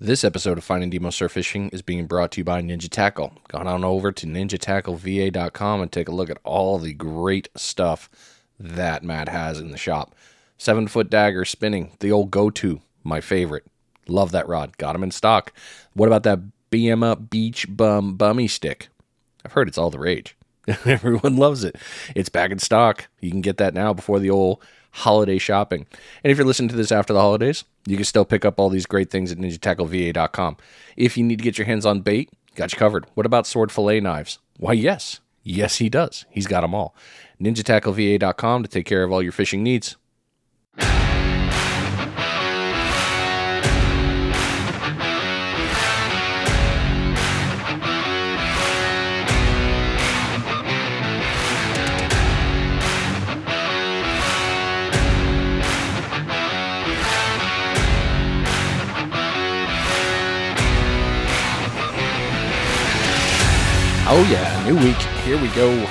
This episode of Finding Demo Surf Fishing is being brought to you by Ninja Tackle. Go on over to ninjatackleva.com and take a look at all the great stuff that Matt has in the shop. Seven foot dagger spinning, the old go to, my favorite. Love that rod. Got them in stock. What about that BM Up Beach Bum Bummy Stick? I've heard it's all the rage. Everyone loves it. It's back in stock. You can get that now before the old holiday shopping. And if you're listening to this after the holidays, you can still pick up all these great things at ninjatackleva.com. If you need to get your hands on bait, got you covered. What about SORD fillet knives? Why, yes. Yes, he does. He's got them all. ninjatackleva.com to take care of all your fishing needs. Oh yeah, new week. Here we go.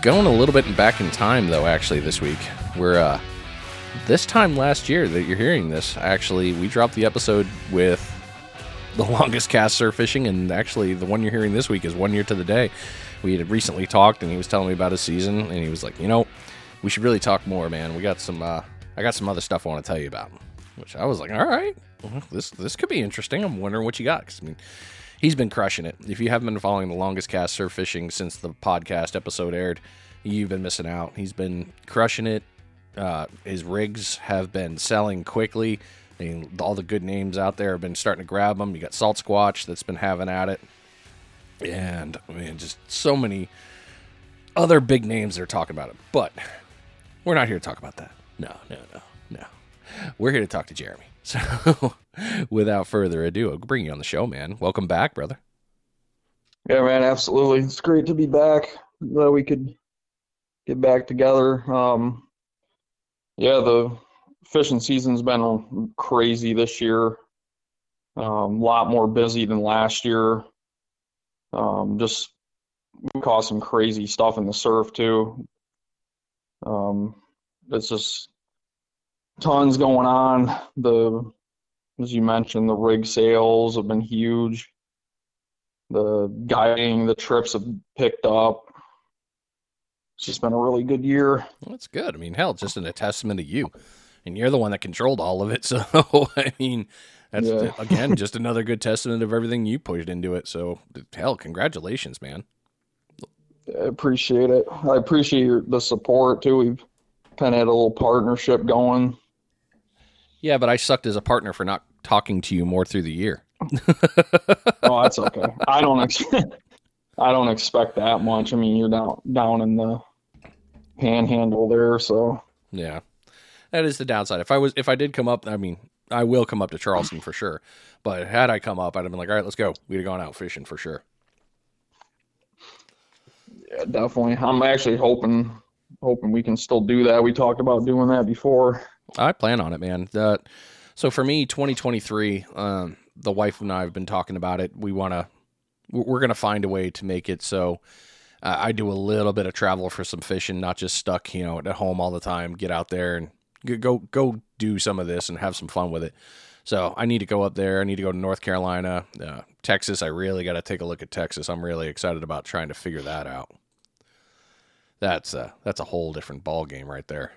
Going a little bit back in time though. Actually, this week we're uh, this time last year that you're hearing this. Actually, we dropped the episode with the longest cast surf fishing, and actually the one you're hearing this week is one year to the day. We had recently talked, and he was telling me about his season, and he was like, you know, we should really talk more, man. We got some. Uh, I got some other stuff I want to tell you about. Which I was like, all right, this this could be interesting. I'm wondering what you got. Cause I mean he's been crushing it. If you haven't been following the longest cast surf fishing since the podcast episode aired, you've been missing out. He's been crushing it. Uh, his rigs have been selling quickly. I mean, all the good names out there have been starting to grab them. You got Salt Squatch that's been having at it, and I mean, just so many other big names that are talking about it. But we're not here to talk about that. No, no, no, no. We're here to talk to Jeremy. So, without further ado, I'll bring you on the show, man. Welcome back, brother. Yeah, man, absolutely. It's great to be back. Glad we could get back together. Um, yeah, the fishing season's been crazy this year. A um, lot more busy than last year. Um, just caught some crazy stuff in the surf too. Um, it's just tons going on. The as you mentioned, the rig sales have been huge. The guiding, the trips have picked up. It's just been a really good year. Well, that's good. I mean, hell, it's just an, a testament to you, and you're the one that controlled all of it. So, I mean, that's yeah. again just another good testament of everything you pushed into it. So, hell, congratulations, man. I appreciate it. I appreciate your, the support too. We've kind of had a little partnership going yeah, but I sucked as a partner for not talking to you more through the year. oh, that's okay. I don't expect. I don't expect that much. I mean, you're down down in the panhandle there, so yeah, that is the downside. If I was, if I did come up, I mean, I will come up to Charleston for sure. But had I come up, I'd have been like, all right, let's go. We'd have gone out fishing for sure. Yeah, definitely. I'm actually hoping hoping we can still do that. We talked about doing that before. I plan on it, man. Uh, so for me, 2023, um, the wife and I have been talking about it. We want to, we're going to find a way to make it so uh, I do a little bit of travel for some fishing, not just stuck, you know, at home all the time. Get out there and go go do some of this and have some fun with it. So I need to go up there. I need to go to North Carolina, uh, Texas. I really got to take a look at Texas. I'm really excited about trying to figure that out. That's a that's a whole different ball game right there.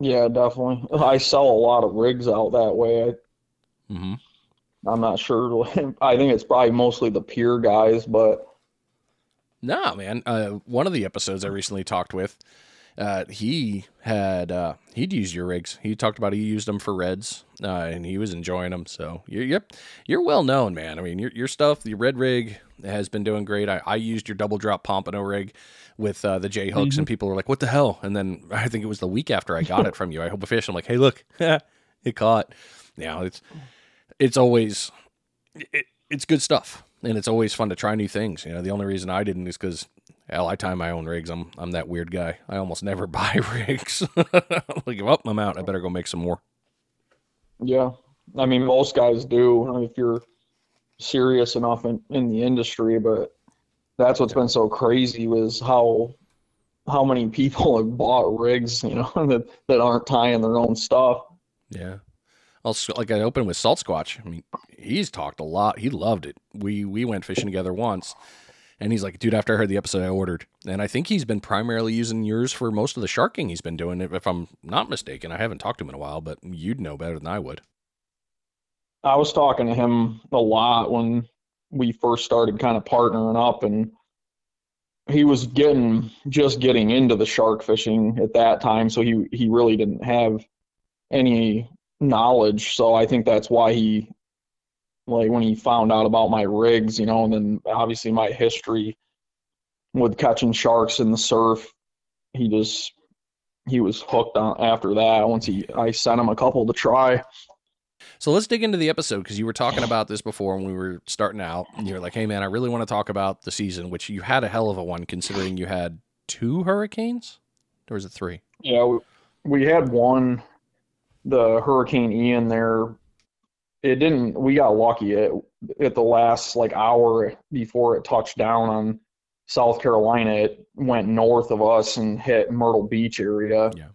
Yeah, definitely. I sell a lot of rigs out that way. I, mm-hmm. I'm not sure. I think it's probably mostly the pier guys, but no, man. Uh, one of the episodes I recently talked with, uh, he had uh, he'd used your rigs. He talked about he used them for reds, uh, and he was enjoying them. So you're yep, you're well known, man. I mean, your your stuff, the red rig has been doing great. I, I used your double drop pompano rig with uh, the J hooks, mm-hmm. and people were like, "What the hell?" And then I think it was the week after I got it from you. I hope a fish. I'm like, "Hey, look, it caught." Yeah, it's it's always it, it's good stuff, and it's always fun to try new things. You know, the only reason I didn't is because hell, I tie my own rigs. I'm I'm that weird guy. I almost never buy rigs. like, up, I'm out. I better go make some more. Yeah, I mean, most guys do. If you're serious enough in, in the industry, but that's what's been so crazy was how how many people have bought rigs, you know, that, that aren't tying their own stuff. Yeah. I also, like I opened with Salt Squatch. I mean, he's talked a lot. He loved it. We we went fishing together once, and he's like, "Dude, after I heard the episode, I ordered." And I think he's been primarily using yours for most of the sharking he's been doing. If I'm not mistaken, I haven't talked to him in a while, but you'd know better than I would. I was talking to him a lot when we first started kind of partnering up, and he was getting just getting into the shark fishing at that time, so he he really didn't have any knowledge. So I think that's why he like when he found out about my rigs, you know, and then obviously my history with catching sharks in the surf, he just he was hooked on after that. Once he I sent him a couple to try. So let's dig into the episode because you were talking about this before when we were starting out. And you were like, "Hey, man, I really want to talk about the season," which you had a hell of a one considering you had two hurricanes, or was it three? Yeah, we, we had one, the Hurricane Ian. There, it didn't. We got lucky at at the last like hour before it touched down on South Carolina. It went north of us and hit Myrtle Beach area. Yeah.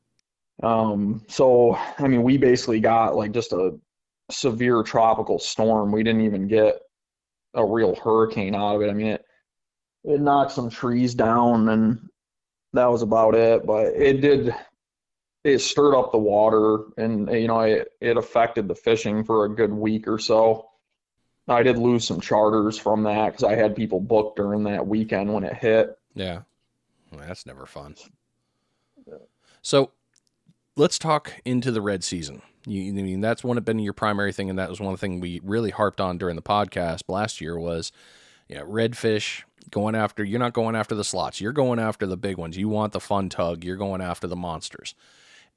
Um, so I mean, we basically got like just a severe tropical storm. We didn't even get a real hurricane out of it. I mean, it it knocked some trees down, and that was about it. But it did it stirred up the water, and you know it it affected the fishing for a good week or so. I did lose some charters from that because I had people booked during that weekend when it hit. Yeah, well, that's never fun. So let's talk into the red season. You, I mean, that's one of been your primary thing, and that was one thing we really harped on during the podcast last year was, you know, redfish going after. You're not going after the slots. You're going after the big ones. You want the fun tug. You're going after the monsters.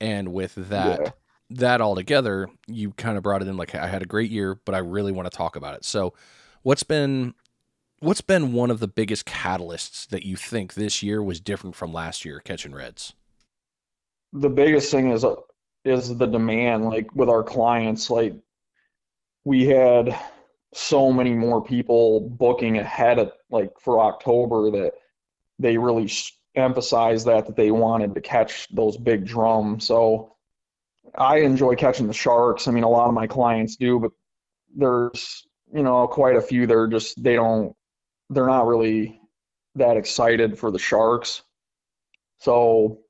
And with that, Yeah. that all together, you kind of brought it in like I had a great year, but I really want to talk about it. So, what's been what's been one of the biggest catalysts that you think this year was different from last year catching reds? the biggest thing is is the demand like with our clients like we had so many more people booking ahead of like for October that they really sh- emphasized that that they wanted to catch those big drums so I enjoy catching the sharks I mean a lot of my clients do but there's you know quite a few They're just they don't they're not really that excited for the sharks so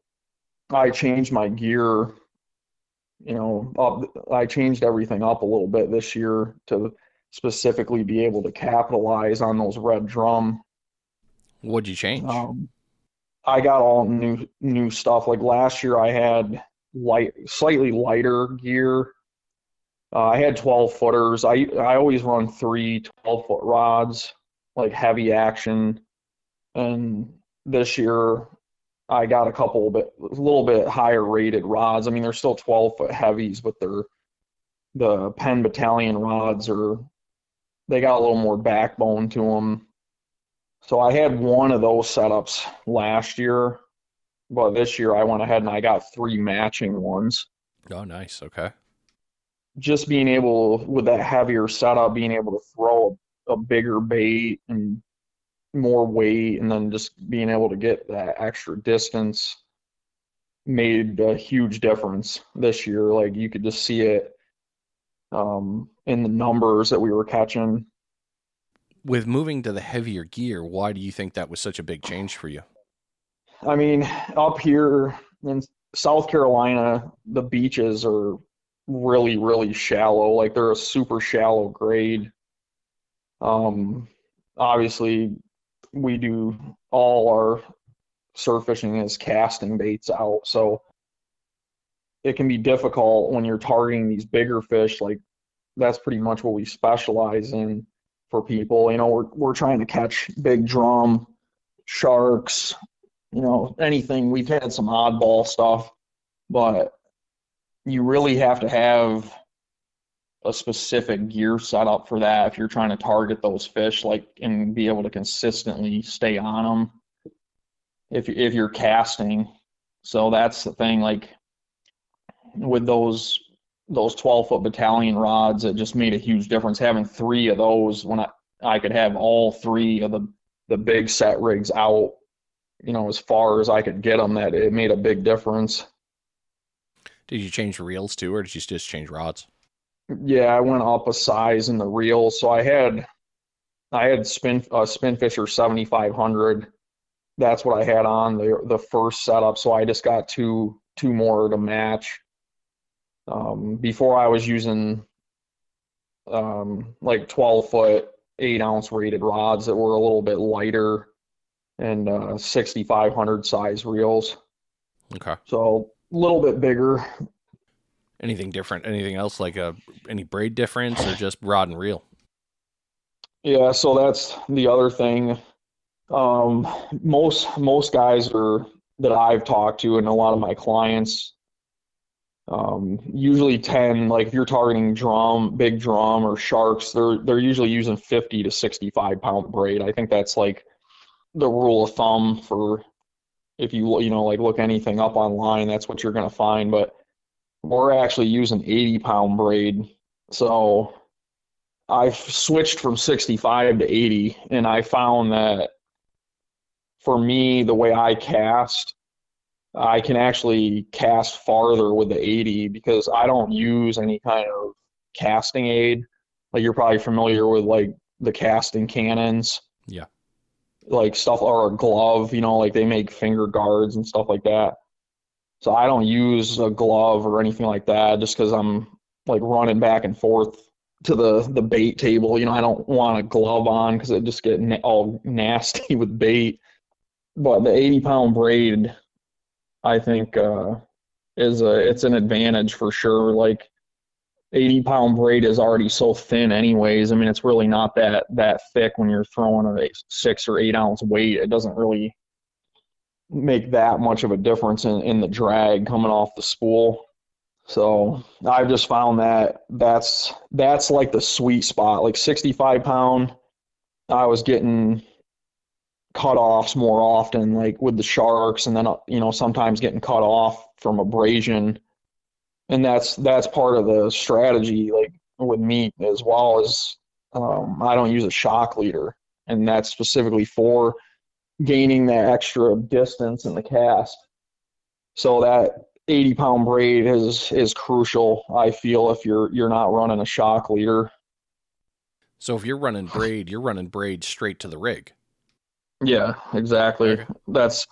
I changed my gear, you know, up, I changed everything up a little bit this year to specifically be able to capitalize on those red drum. What'd you change? Um, I got all new new stuff. Like last year, I had light, slightly lighter gear. Uh, I had 12 footers. I I always run three 12 foot rods, like heavy action. And this year, I got a couple bit, a little bit higher rated rods. I mean, they're still 12 foot heavies, but they're the Penn Battalion rods are they got a little more backbone to them. So I had one of those setups last year, but this year I went ahead and I got three matching ones. Oh, nice. Okay. Just being able with that heavier setup, being able to throw a, a bigger bait and more weight, and then just being able to get that extra distance made a huge difference this year. Like you could just see it um, in the numbers that we were catching. With moving to the heavier gear, why do you think that was such a big change for you? I mean, up here in South Carolina, the beaches are really, really shallow. Like they're a super shallow grade. Um, obviously, we do all our surf fishing is casting baits out, so it can be difficult when you're targeting these bigger fish. Like that's pretty much what we specialize in for people. You know, we're we're trying to catch big drum, sharks, you know, anything. We've had some oddball stuff, but you really have to have a specific gear setup for that if you're trying to target those fish, like and be able to consistently stay on them. If if you're casting, so that's the thing. Like with those those 12 foot battalion rods, it just made a huge difference having three of those when I I could have all three of the the big set rigs out, you know, as far as I could get them. That it made a big difference. Did you change reels too, or did you just change rods? Yeah, I went up a size in the reel. So I had I had spin a uh, Spinfisher 7500. That's what I had on the the first setup. So I just got two two more to match. Um, before I was using um, like 12 foot, eight ounce rated rods that were a little bit lighter and uh, 6500 size reels. Okay. So a little bit bigger. Anything different? Anything else like a any braid difference or just rod and reel? Yeah, so that's the other thing. Um, most most guys are that I've talked to and a lot of my clients um, usually 10 like if you're targeting drum big drum or sharks they're they're usually using 50 to 65 pound braid. I think that's like the rule of thumb for if you you know like look anything up online that's what you're going to find. But we're actually using 80 pound braid. So i've switched from 65 to 80 and i found that for me the way i cast I can actually cast farther with the 80 because I don't use any kind of casting aid. Like you're probably familiar with like the casting cannons. Yeah. Like stuff or a glove, you know, like they make finger guards and stuff like that. So I don't use a glove or anything like that just because I'm like running back and forth to the the bait table. You know, I don't want a glove on because it just get na- all nasty with bait. But the 80 pound braid I think uh, is a it's an advantage for sure. Like 80 pound braid is already so thin anyways. I mean, it's really not that that thick when you're throwing a six or eight ounce weight. It doesn't really make that much of a difference in, in the drag coming off the spool. So I've just found that that's that's like the sweet spot. Like 65 pound, I was getting cutoffs more often, like with the sharks, and then you know sometimes getting cut off from abrasion, and that's that's part of the strategy. Like with meat as well as um, I don't use a shock leader, and that's specifically for gaining that extra distance in the cast. So that 80 pound braid is is crucial. I feel if you're you're not running a shock leader. So if you're running braid, you're running braid straight to the rig. Yeah, exactly. Okay. That's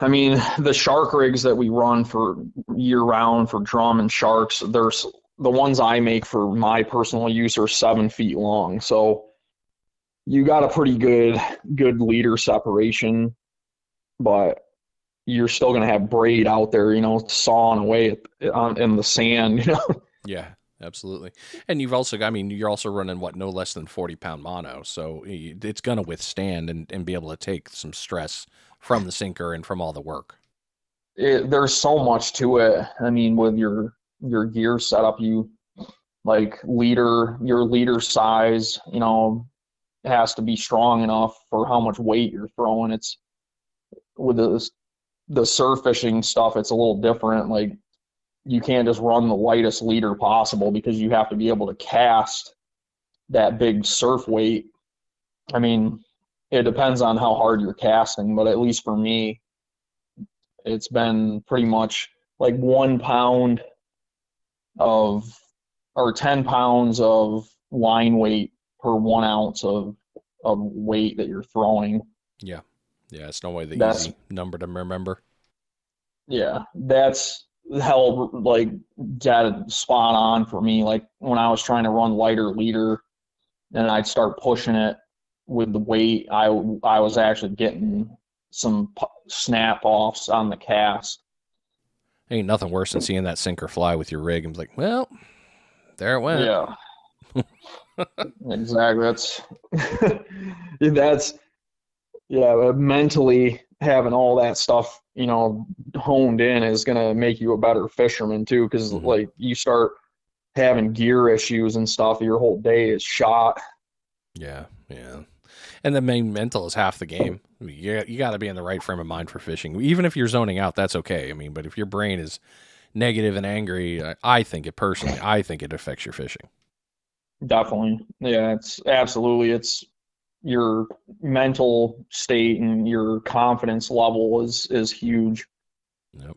I mean, the shark rigs that we run for year round for drum and sharks, there's the ones I make for my personal use are seven feet long. So you got a pretty good good leader separation, but you're still gonna have braid out there, you know, sawing away at, in the sand, you know. Yeah, absolutely. And you've also, I mean, you're also running what no less than 40 pound mono, so it's going to withstand and, and be able to take some stress from the sinker and from all the work. It, there's so much to it. I mean, with your your gear setup, you like leader, your leader size, you know, has to be strong enough for how much weight you're throwing. It's with the the surf fishing stuff, it's a little different. Like you can't just run the lightest leader possible because you have to be able to cast that big surf weight. I mean, it depends on how hard you're casting, but at least for me, it's been pretty much like one pound of or 10 pounds of line weight per one ounce of of weight that you're throwing. Yeah. Yeah, it's no way the that's, easy number to remember. Yeah, that's held like dead spot on for me. Like when I was trying to run lighter leader, and I'd start pushing it with the weight, I I was actually getting some snap offs on the cast. Ain't nothing worse than seeing that sinker fly with your rig and be like, well, there it went. Yeah. exactly. That's that's yeah. Mentally, having all that stuff, you know, honed in is going to make you a better fisherman too. because mm-hmm. like you start having gear issues and stuff, your whole day is shot. Yeah, yeah. And the main mental is half the game. you you got to be in the right frame of mind for fishing. Even if you're zoning out, that's okay. I mean, but if your brain is negative and angry, I think it personally, I think it affects your fishing. Definitely. Yeah, it's absolutely. It's your mental state and your confidence level is is huge. Yep.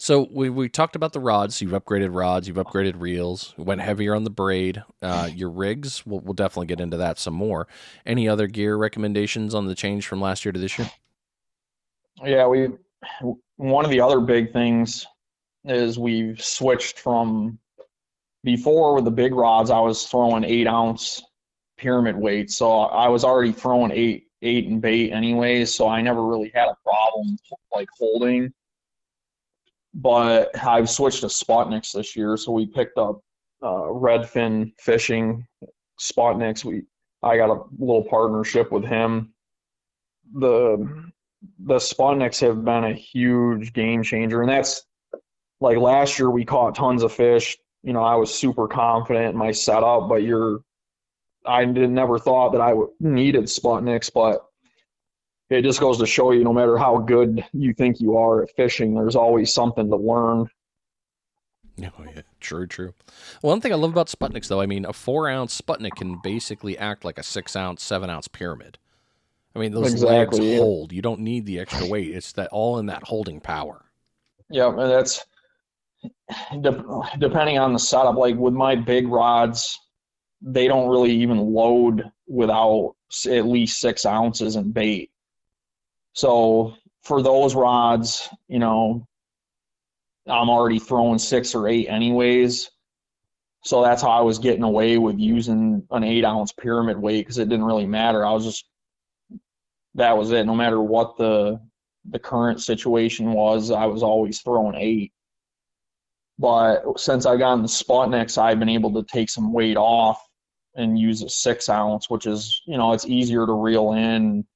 So we, we talked about the rods. You've upgraded rods. You've upgraded reels. Went heavier on the braid. Uh, your rigs. We'll, we'll definitely get into that some more. Any other gear recommendations on the change from last year to this year? Yeah, we. One of the other big things is we've switched from before with the big rods. I was throwing eight ounce pyramid weight, so I was already throwing eight eight and bait anyways. So I never really had a problem like holding but I've switched to Sputniks this year. So we picked up uh, Redfin Fishing Sputniks. We I got a little partnership with him. The the Sputniks have been a huge game changer, and that's like last year we caught tons of fish. You know, I was super confident in my setup, but you're I did, never thought that I needed Sputniks, but it just goes to show you no matter how good you think you are at fishing, there's always something to learn. Oh, yeah. True, true. One thing I love about Sputniks, though, I mean, a four ounce Sputnik can basically act like a six ounce, seven ounce pyramid. I mean, those exactly, legs yeah. hold. You don't need the extra weight. It's that all in that holding power. Yeah, and that's de- depending on the setup. Like with my big rods, they don't really even load without at least six ounces in bait. So for those rods, you know, I'm already throwing six or eight anyways. So that's how I was getting away with using an eight ounce pyramid weight because it didn't really matter. I was just that was it. No matter what the the current situation was, I was always throwing eight. But since I've gotten the Sputniks, I've been able to take some weight off and use a six ounce, which is you know it's easier to reel in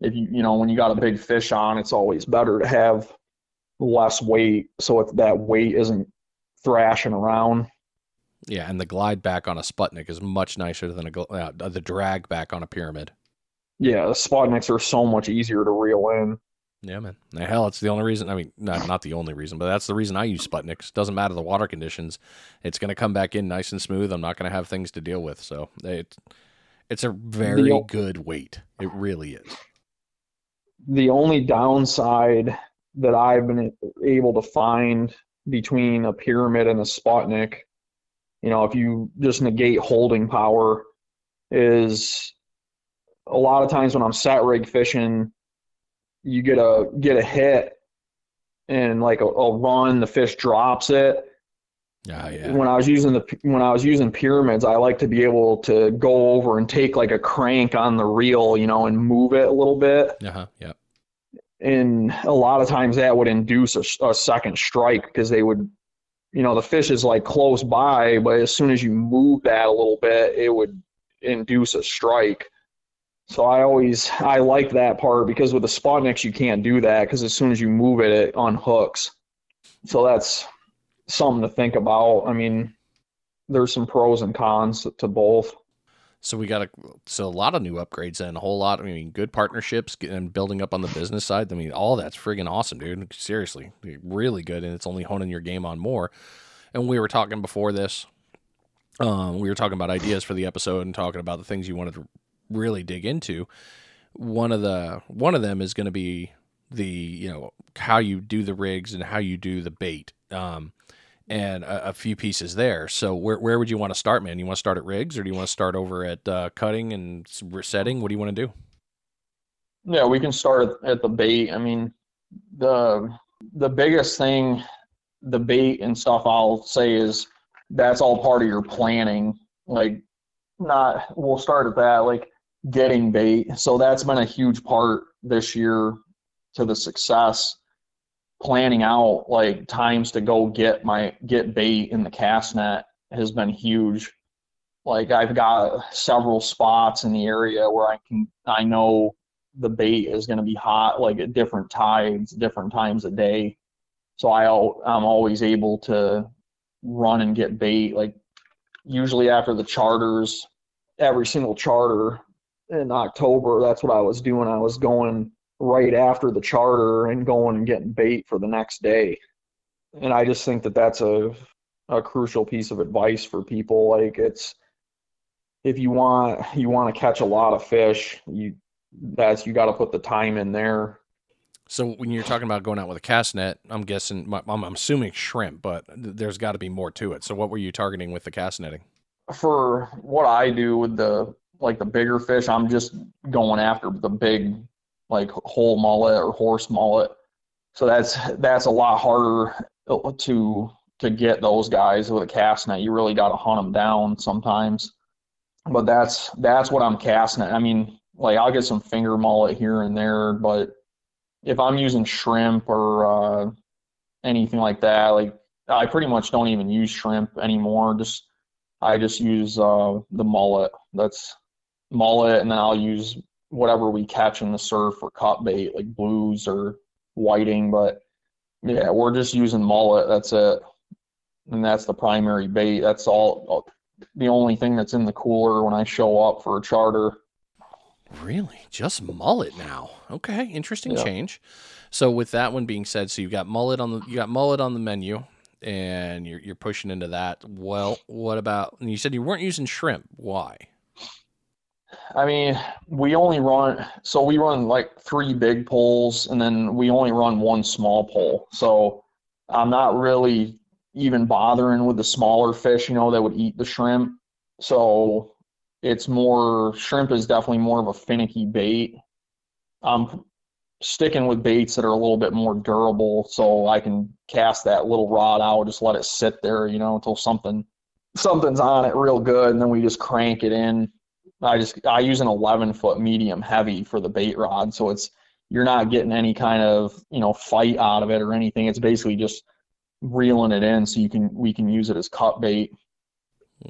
if you you know when you got a big fish on, it's always better to have less weight so if that weight isn't thrashing around. Yeah, and the glide back on a Sputnik is much nicer than a uh, the drag back on a pyramid. Yeah, the Sputniks are so much easier to reel in. Yeah, man. Hell, it's the only reason. I mean, not not the only reason, but that's the reason I use Sputniks. Doesn't matter the water conditions; it's going to come back in nice and smooth. I'm not going to have things to deal with. So it's it's a very the, good weight. It really is the only downside that I've been able to find between a pyramid and a Sputnik, you know, if you just negate holding power, is a lot of times when I'm set rig fishing, you get a get a hit and like a, a run, the fish drops it. Yeah, yeah. When I was using the when I was using pyramids, I like to be able to go over and take like a crank on the reel, you know, and move it a little bit. Uh huh. Yeah. And a lot of times that would induce a, a second strike because they would, you know, the fish is like close by, but as soon as you move that a little bit, it would induce a strike. So I always I like that part because with the next you can't do that because as soon as you move it, it unhooks. So that's something to think about. I mean, there's some pros and cons to both. So we got a so a lot of new upgrades and a whole lot. I mean, good partnerships and building up on the business side. I mean, all that's friggin' awesome, dude. Seriously, really good, and it's only honing your game on more. And we were talking before this. Um, we were talking about ideas for the episode and talking about the things you wanted to really dig into. One of the one of them is going to be the you know how you do the rigs and how you do the bait. Um, and a, a, few pieces there. So where where would you want to start, man? You want to start at rigs, or do you want to start over at uh, cutting and resetting? What do you want to do? Yeah, we can start at the bait. I mean, the the biggest thing, the bait and stuff. I'll say is that's all part of your planning. Like, not we'll start at that. Like getting bait. So that's been a huge part this year to the success planning out like times to go get my get bait in the cast net has been huge. Like I've got several spots in the area where I can I know the bait is going to be hot like at different tides, different times a day. So I I'm always able to run and get bait like usually after the charters every single charter in October that's what I was doing. I was going right after the charter and going and getting bait for the next day. And I just think that that's a a crucial piece of advice for people. Like it's if you want you want to catch a lot of fish, you that's you got to put the time in there. So when you're talking about going out with a cast net, I'm guessing I'm, I'm assuming shrimp, but there's got to be more to it. So what were you targeting with the cast netting? For what I do with the like the bigger fish, I'm just going after the big like whole mullet or horse mullet. So that's that's a lot harder to to get those guys with a cast net. You really got to hunt them down sometimes. But that's that's what I'm casting. At. I mean, like I'll get some finger mullet here and there, but if I'm using shrimp or uh, anything like that, like I pretty much don't even use shrimp anymore. Just I just use uh, the mullet. That's mullet, and then I'll use whatever we catch in the surf or cut bait, like blues or whiting. But yeah, we're just using mullet. That's it, and that's the primary bait. That's all. The only thing that's in the cooler when I show up for a charter. Really? Just mullet now. Okay, interesting yeah. change. So with that one being said, so you've got mullet on the you got mullet on the menu and you're you're pushing into that. Well, what about and you said you weren't using shrimp. Why? I mean, we only run so we run like three big poles and then we only run one small pole. So I'm not really even bothering with the smaller fish, you know, that would eat the shrimp. So it's more shrimp is definitely more of a finicky bait. I'm sticking with baits that are a little bit more durable, so I can cast that little rod out, just let it sit there, you know, until something something's on it real good, and then we just crank it in. I just I use an 11 foot medium heavy for the bait rod, so it's you're not getting any kind of you know fight out of it or anything. It's basically just reeling it in so you can we can use it as cut bait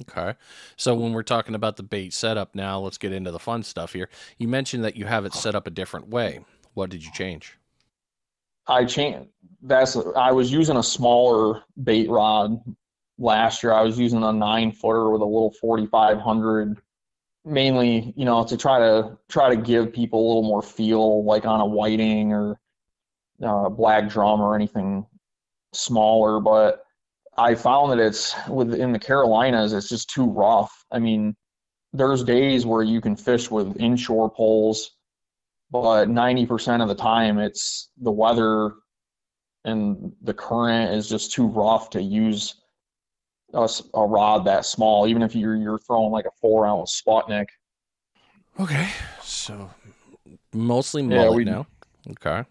Okay. So when we're talking about the bait setup now, let's get into the fun stuff here. You mentioned that you have it set up a different way. What did you change? I changed that's I was using a smaller bait rod last year. I was using a 9 footer with a little 4500 mainly, you know, to try to try to give people a little more feel like on a whiting or uh, black drum or anything smaller, but I found that it's within the Carolinas, it's just too rough. I mean, there's days where you can fish with inshore poles, but 90% of the time it's the weather and the current is just too rough to use a, a rod that small, even if you're, you're throwing like a four ounce Sputnik. Okay. So mostly mullet yeah, we, now. Okay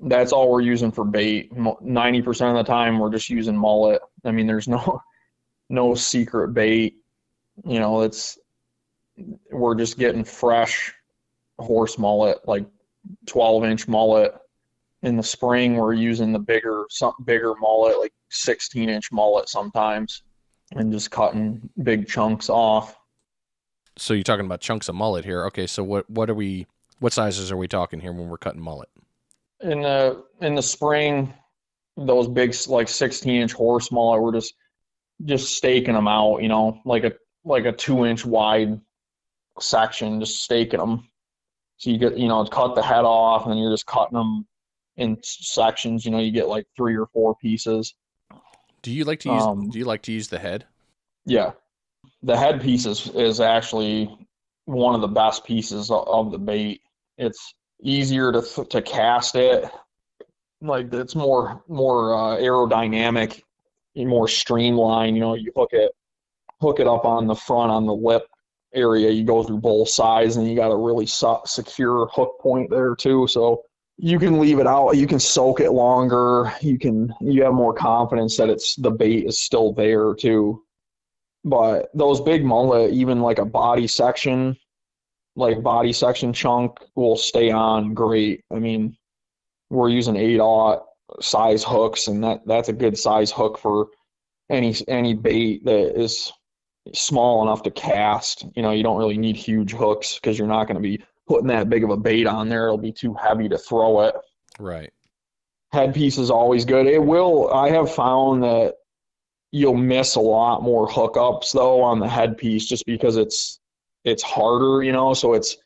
that's all we're using for bait. Ninety percent of the time, we're just using mullet. I mean, there's no no secret bait. You know, it's we're just getting fresh horse mullet, like twelve inch mullet. In the spring, we're using the bigger, some bigger mullet, like sixteen inch mullet sometimes, and just cutting big chunks off. So you're talking about chunks of mullet here. Okay, so what what are we? What sizes are we talking here when we're cutting mullet? in the in the spring, those big like 16 inch horse mullet, we're just just staking them out, you know, like a like a two inch wide section, just staking them. So you get, you know, cut the head off, and then you're just cutting them in sections. You know, you get like three or four pieces. Do you like to use? Um, do you like to use the head? Yeah, the head piece is, is actually one of the best pieces of the bait. It's easier to to cast it. Like it's more more uh, aerodynamic, more streamlined. You know, you hook it hook it up on the front on the lip area. You go through both sides, and you got a really su- secure hook point there too. So you can leave it out. You can soak it longer. You can you have more confidence that it's the bait is still there too. But those big mullet, even like a body section, like body section chunk will stay on great. I mean, we're using eight aught size hooks, and that that's a good size hook for any any bait that is small enough to cast. You know, you don't really need huge hooks because you're not going to be putting that big of a bait on there. It'll be too heavy to throw it. Right. Headpiece is always good. It will. I have found that you'll miss a lot more hookups though on the headpiece just because it's it's harder, you know, so it's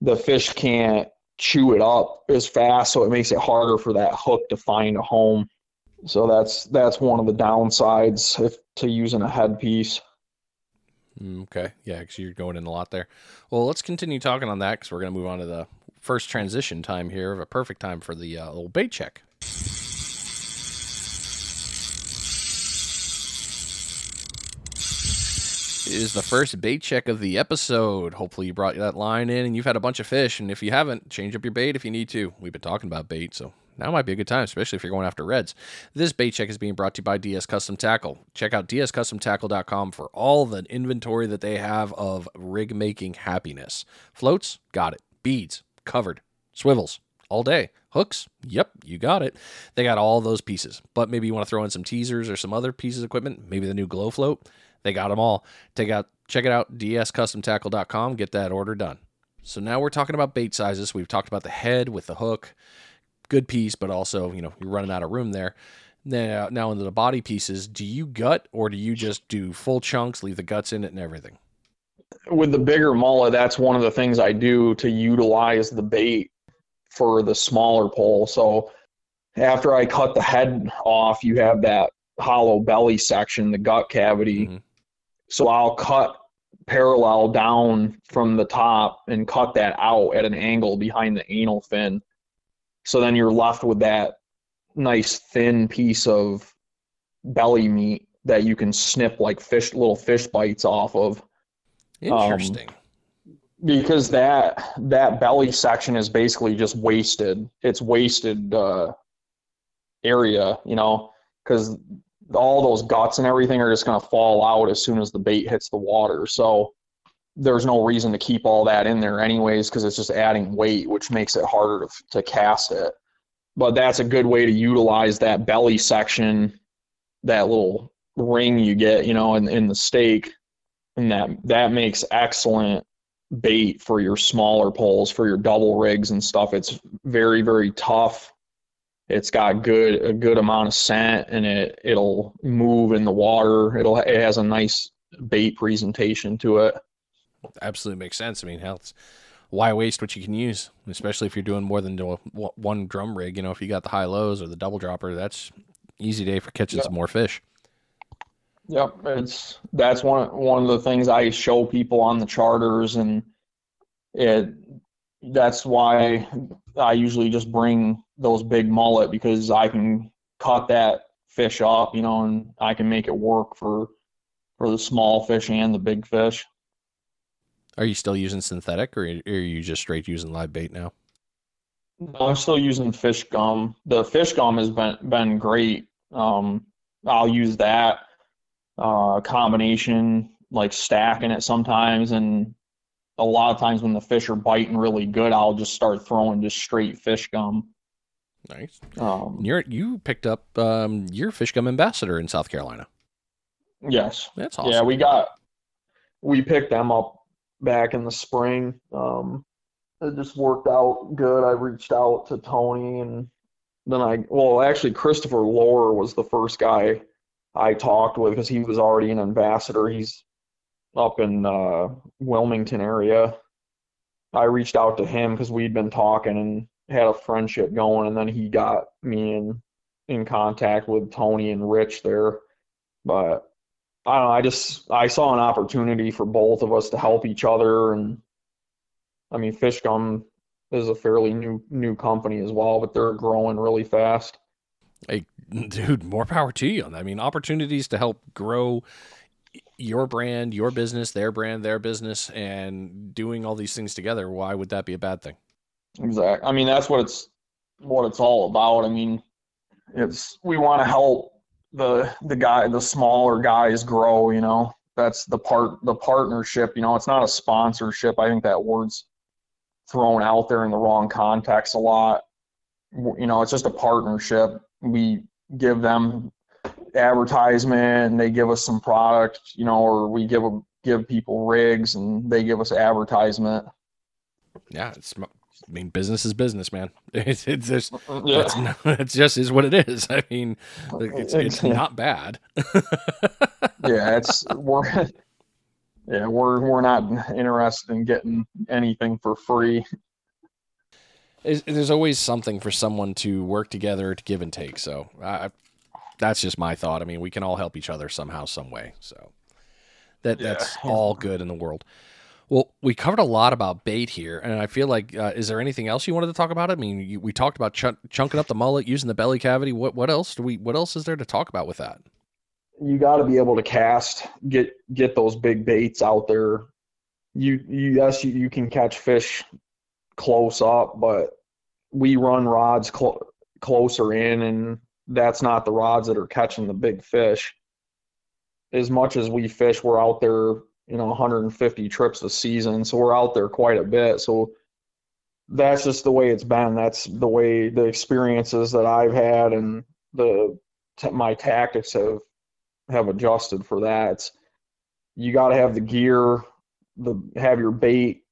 the fish can't chew it up as fast, so it makes it harder for that hook to find a home. So that's that's one of the downsides if to using a headpiece. Mm, okay, yeah, because you're going in a lot there. Well, let's continue talking on that because we're going to move on to the first transition time here, of a perfect time for the uh, little bait check. is the first bait check of the episode. Hopefully, you brought that line in and you've had a bunch of fish. And if you haven't, change up your bait if you need to. We've been talking about bait, so now might be a good time, especially if you're going after reds. This bait check is being brought to you by DS Custom Tackle. Check out dscustomtackle.com for all the inventory that they have of rig making happiness. Floats, got it. Beads, covered. Swivels, all day. Hooks, yep, you got it. They got all those pieces. But maybe you want to throw in some teasers or some other pieces of equipment, maybe the new glow float they got them all. Take out, check it out, dscustomtackle.com. Get that order done. So now we're talking about bait sizes. We've talked about the head with the hook, good piece, but also you know you're running out of room there. Now, now into the body pieces, do you gut or do you just do full chunks, leave the guts in it and everything? With the bigger mullet, that's one of the things I do to utilize the bait for the smaller pole. So after I cut the head off, you have that hollow belly section, the gut cavity. Mm-hmm. So I'll cut parallel down from the top and cut that out at an angle behind the anal fin. So then you're left with that nice thin piece of belly meat that you can snip like fish little fish bites off of. Interesting. Um, because that that belly section is basically just wasted. It's wasted uh, area, you know, because all those guts and everything are just going to fall out as soon as the bait hits the water. So there's no reason to keep all that in there anyways because it's just adding weight, which makes it harder to, to cast it. But that's a good way to utilize that belly section, that little ring you get, you know, in, in the steak, and that that makes excellent bait for your smaller poles, for your double rigs and stuff. It's very very tough it's got good a good amount of scent and it it'll move in the water it'll it has a nice bait presentation to it absolutely makes sense i mean hell why waste what you can use especially if you're doing more than one drum rig you know if you got the high lows or the double dropper that's easy day for catching yep. some more fish yep it's that's one one of the things i show people on the charters and it that's why I usually just bring those big mullet because I can cut that fish up, you know, and I can make it work for for the small fish and the big fish. Are you still using synthetic, or are you just straight using live bait now? I'm still using FishGum. The FishGum has been been great. Um, I'll use that uh, combination, like stacking it sometimes, and a lot of times when the fish are biting really good, I'll just start throwing just straight FishGum. Nice. Um, you you picked up um, your FishGum ambassador in South Carolina. Yes. That's awesome. Yeah, we got we picked them up back in the spring. Um, it just worked out good. I reached out to Tony and then I well actually Christopher Lohr was the first guy I talked with because he was already an ambassador. He's up in uh, Wilmington area. I reached out to him because we'd been talking and had a friendship going, and then he got me in in contact with Tony and Rich there. But I don't know. I just I saw an opportunity for both of us to help each other, and I mean, Fishgum is a fairly new new company as well, but they're growing really fast. Hey, dude, more power to you. I mean, opportunities to help grow your brand, your business, their brand, their business, and doing all these things together, why would that be a bad thing? Exactly. I mean, that's what it's what it's all about. I mean, it's we want to help the the guy, the smaller guys grow. You know, that's the part the partnership. You know, it's not a sponsorship. I think that word's thrown out there in the wrong context a lot. You know, it's just a partnership. We give them advertisement and they give us some product, you know, or we give them, give people rigs and they give us advertisement. Yeah, it's I mean, business is business, man. It's, it's just yeah. it's, it's just is what it is. I mean, it's it's not bad. yeah, it's we're yeah we're we're not interested in getting anything for free. there's always something for someone to work together to give and take. So I that's just my thought. I mean, we can all help each other somehow, some way. So that yeah. that's all good in the world. Well, we covered a lot about bait here, and I feel like uh, is there anything else you wanted to talk about? I mean, you, we talked about ch- chunking up the mullet, using the belly cavity. What what else do we? What else is there to talk about with that? You got to be able to cast, get get those big baits out there. You, you yes, you, you can catch fish close up, but we run rods cl- closer in, and that's not the rods that are catching the big fish. As much as we fish, we're out there you know 150 trips a season. So we're out there quite a bit. So that's just the way it's been. That's the way the experiences that i've had and the my tactics have have adjusted for that. It's, you got to have the gear the have your bait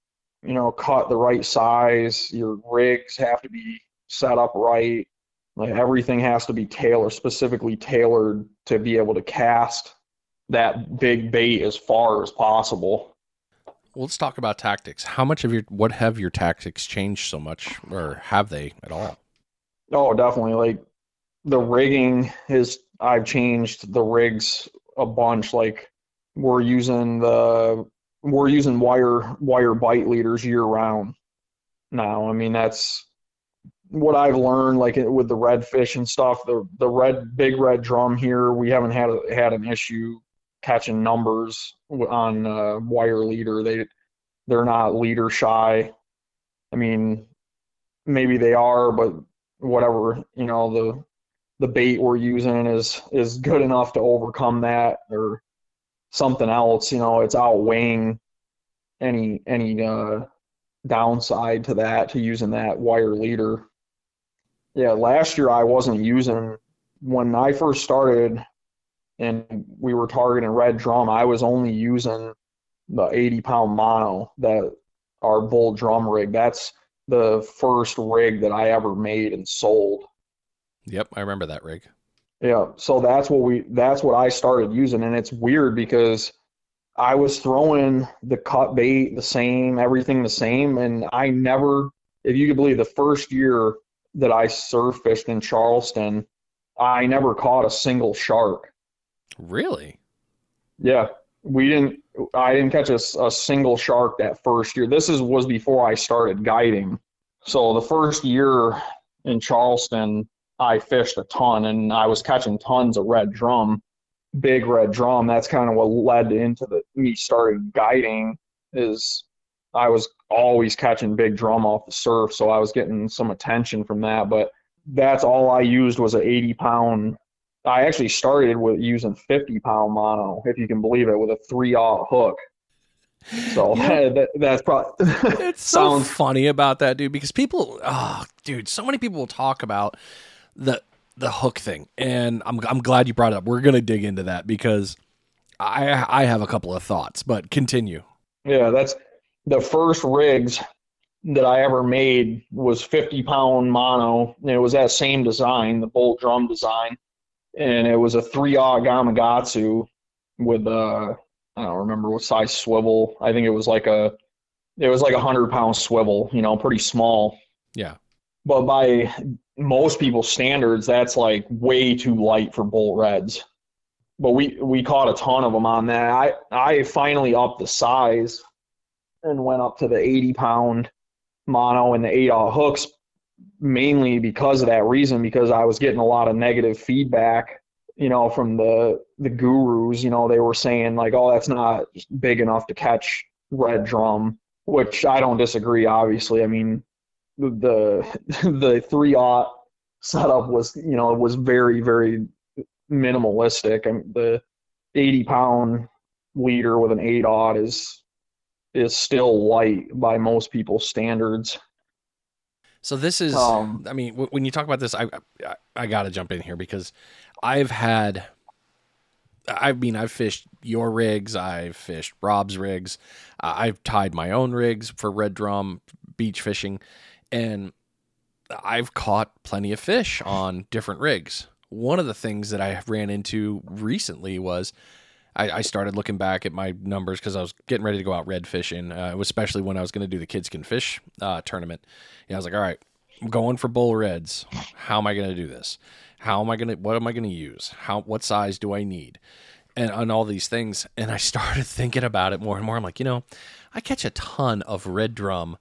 you know cut the right size. Your rigs have to be set up right. Like everything has to be tailored specifically tailored to be able to cast that big bait as far as possible. Well, let's talk about tactics. How much of your what have your tactics changed so much, or have they at all? Oh, definitely. Like the rigging is I've changed the rigs a bunch. Like we're using the we're using wire wire bite leaders year round now. I mean that's what I've learned. Like with the redfish and stuff, the the red big red drum here, we haven't had had an issue catching numbers on uh, wire leader. They they're not leader shy. I mean, maybe they are, but whatever. You know, the the bait we're using is is good enough to overcome that, or something else. You know, it's outweighing any any uh, downside to that to using that wire leader. Yeah, last year I wasn't using when I first started and we were targeting red drum, I was only using the 80 pound mono that our bull drum rig. That's the first rig that I ever made and sold. Yep, I remember that rig. Yeah, so that's what we that's what I started using and it's weird because I was throwing the cut bait the same, everything the same and I never if you could believe the first year that I surf fished in Charleston, I never caught a single shark. Really? Yeah, we didn't. I didn't catch a, a single shark that first year. This is was before I started guiding. So the first year in Charleston, I fished a ton, and I was catching tons of red drum, big red drum. That's kind of what led into the me starting guiding. Is I was always catching big drum off the surf, so I was getting some attention from that. But that's all I used was an 80 pound I actually started with using 50 pound mono, if you can believe it, with a three aught hook. So yeah. that, that's probably. it's so funny about that, dude, because people, oh, dude, so many people will talk about the the hook thing, and I'm I'm glad you brought it up. We're gonna dig into that because I I have a couple of thoughts, but continue. Yeah, that's the first rigs that I ever made was 50 pound mono. And it was that same design, the bull drum design and it was a three aught Gamakatsu with a I don't remember what size swivel. I think it was like a it was like a hundred pound swivel, you know, pretty small. Yeah. But by most people's standards, that's like way too light for bull reds. But we we caught a ton of them on that. I I finally upped the size and went up to the 80 pound mono and the eight aught hooks mainly because of that reason because I was getting a lot of negative feedback you know from the the gurus you know they were saying like oh that's not big enough to catch red drum which I don't disagree obviously. I mean the the 3 aught setup was you know was very very minimalistic. I mean, the 80 pound leader with an 8 aught is is still light by most people's standards so this is, um, I mean, w- when you talk about this, I I, I got to jump in here because I've had, I mean, I've fished your rigs, I've fished Rob's rigs, uh, I've tied my own rigs for red drum beach fishing, and I've caught plenty of fish on different rigs. One of the things that I ran into recently was I, I started looking back at my numbers because I was getting ready to go out red fishing, uh, especially when I was going to do the Kids Can Fish uh, tournament. Yeah, I was like, all right, I'm going for bull reds. How am I going to do this? How am I going to? What am I going to use? How? What size do I need? and on all these things. And I started thinking about it more and more. I'm like, you know, I catch a ton of red drum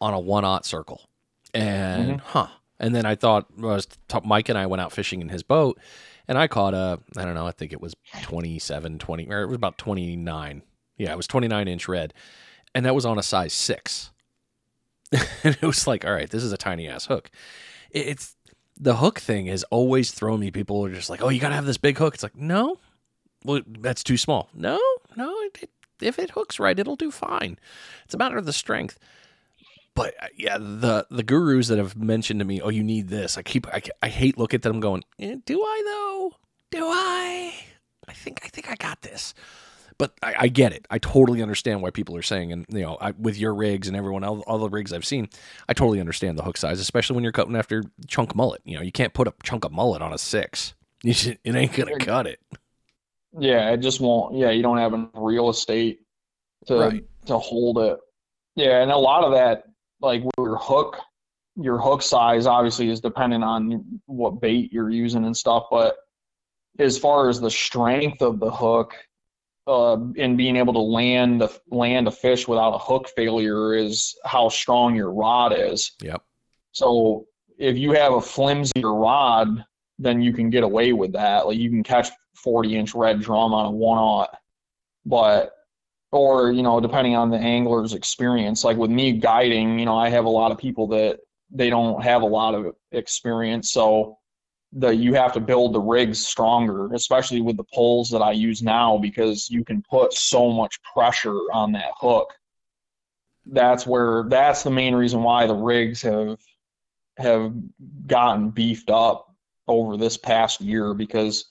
on a one aught circle. And mm-hmm. huh. And then I thought was Mike and I went out fishing in his boat and I caught a I don't know, I think it was 27, 20 or it was about 29. Yeah, it was 29 inch red. And that was on a size 6. and it was like, all right, this is a tiny ass hook. It's the hook thing has always thrown me. People are just like, oh, you got to have this big hook. It's like, no, well, that's too small. No, no, it, if it hooks right, it'll do fine. It's a matter of the strength. But uh, yeah, the the gurus that have mentioned to me, oh, you need this. I keep, I, I hate look at them going, eh, do I though? Do I? I think, I think I got this but I, I, get it. I totally understand why people are saying, and you know, I, with your rigs and everyone else, all the rigs I've seen, I totally understand the hook size, especially when you're cutting after chunk mullet. You know, you can't put a chunk of mullet on a six. Should, it ain't gonna cut it. Yeah, it just won't. Yeah, you don't have enough real estate to right. to hold it. Yeah, and a lot of that, like your hook, your hook size obviously is dependent on what bait you're using and stuff. But as far as the strength of the hook, uh, in being able to land a, land a fish without a hook failure is how strong your rod is. Yep. So if you have a flimsier rod, then you can get away with that. Like you can catch 40 inch red drum on a one aught, but or you know depending on the angler's experience. Like with me guiding, you know I have a lot of people that they don't have a lot of experience, so the you have to build the rigs stronger, especially with the poles that I use now, because you can put so much pressure on that hook. That's where that's the main reason why the rigs have have gotten beefed up over this past year because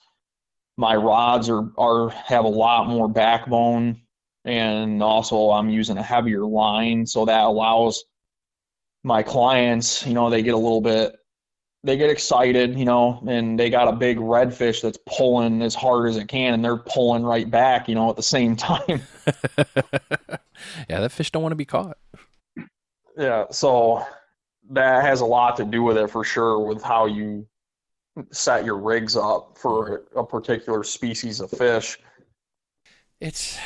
my rods are are have a lot more backbone and also I'm using a heavier line so that allows my clients, you know, they get a little bit they get excited, you know, and they got a big redfish that's pulling as hard as it can, and they're pulling right back, you know, at the same time. yeah, that fish don't want to be caught. Yeah, so that has a lot to do with it for sure, with how you set your rigs up for a particular species of fish. It's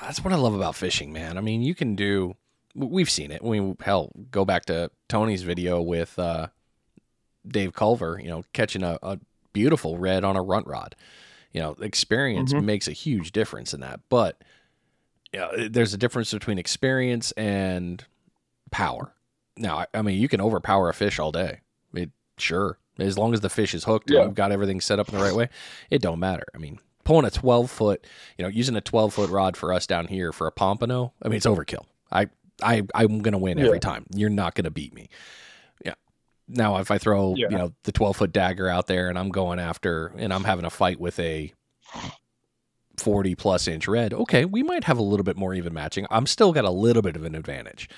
that's what I love about fishing, man. I mean, you can do. We've seen it. We hell go back to Tony's video with. uh Dave Culver, you know, catching a, a beautiful red on a runt rod. You know, experience mm-hmm. makes a huge difference in that. But you know, there's a difference between experience and power. Now, I, I mean, you can overpower a fish all day. It sure, as long as the fish is hooked yeah. and you've got everything set up in the right way, it don't matter. I mean, pulling a 12 foot, you know, using a 12 foot rod for us down here for a pompano, I mean, it's overkill. I, I, I'm going to win every time. You're not going to beat me. Now, if I throw yeah. you know the twelve foot dagger out there and I'm going after and I'm having a fight with a forty plus inch red, okay, we might have a little bit more even matching. I'm still got a little bit of an advantage,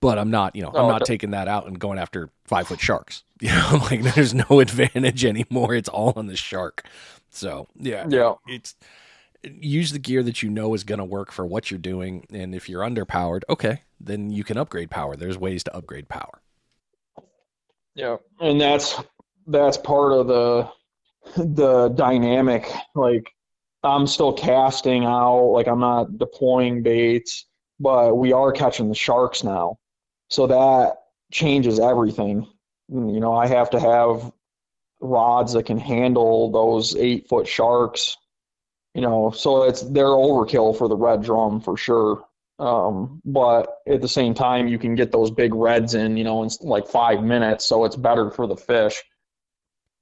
but I'm not you know I'm oh, not okay. taking that out and going after five foot sharks. You know, like there's no advantage anymore. It's all on the shark. So yeah, yeah, it's use the gear that you know is going to work for what you're doing. And if you're underpowered, okay, then you can upgrade power. There's ways to upgrade power. Yeah, and that's that's part of the the dynamic. Like I'm still casting out, like I'm not deploying baits, but we are catching the sharks now. So that changes everything. You know, I have to have rods that can handle those eight foot sharks. You know, so it's they're overkill for the red drum for sure. Um, but at the same time, you can get those big reds in, you know, in like five minutes, so it's better for the fish.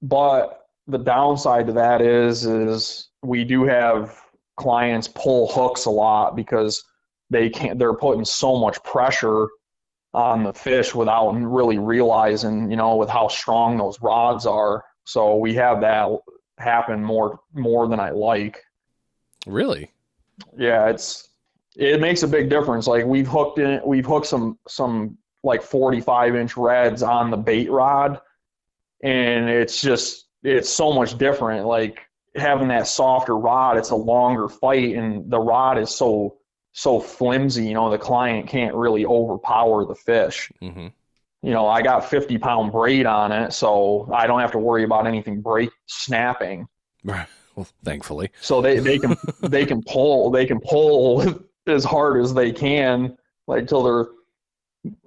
But the downside to that is, is we do have clients pull hooks a lot because they can't. They're putting so much pressure on the fish without really realizing, you know, with how strong those rods are. So we have that happen more more than I like. Really? Yeah, it's it makes a big difference. Like we've hooked in, we've hooked some some like 45 inch reds on the bait rod, and it's just it's so much different. Like having that softer rod, it's a longer fight, and the rod is so so flimsy. You know, the client can't really overpower the fish. Mm-hmm. You know, I got 50 pound braid on it, so I don't have to worry about anything break snapping. Right. Well, thankfully. So they, they can they can pull they can pull as hard as they can like till they're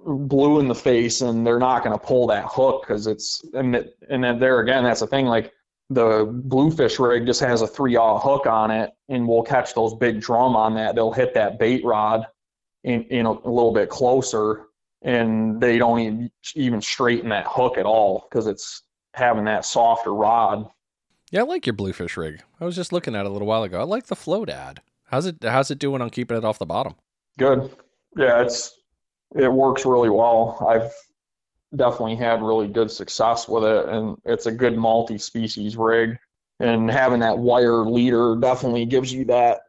blue in the face and they're not going to pull that hook because it's and it, and then there again that's the thing like the bluefish rig just has a three aught hook on it and we'll catch those big drum on that they'll hit that bait rod in, in a, a little bit closer and they don't even, even straighten that hook at all because it's having that softer rod Yeah, I like your bluefish rig. I was just looking at it a little while ago. I like the float ad. How's it how's it doing on keeping it off the bottom? good yeah it's it works really well i've definitely had really good success with it and it's a good multi-species rig and having that wire leader definitely gives you that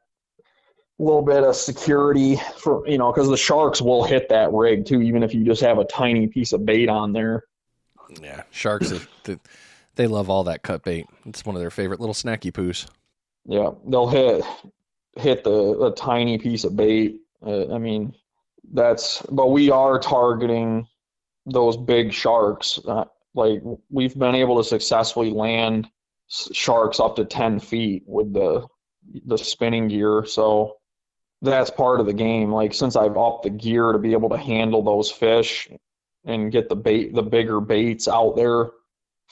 little bit of security for you know because the sharks will hit that rig too even if you just have a tiny piece of bait on there Yeah, sharks they- they, they love all that cut bait. It's one of their favorite little snacky poos. yeah they'll hit hit the a tiny piece of bait. Uh, i mean that's but we are targeting those big sharks. Uh, like we've been able to successfully land sharks up to 10 feet with the the spinning gear. So that's part of the game. Like since i've upped the gear to be able to handle those fish and get the bait the bigger baits out there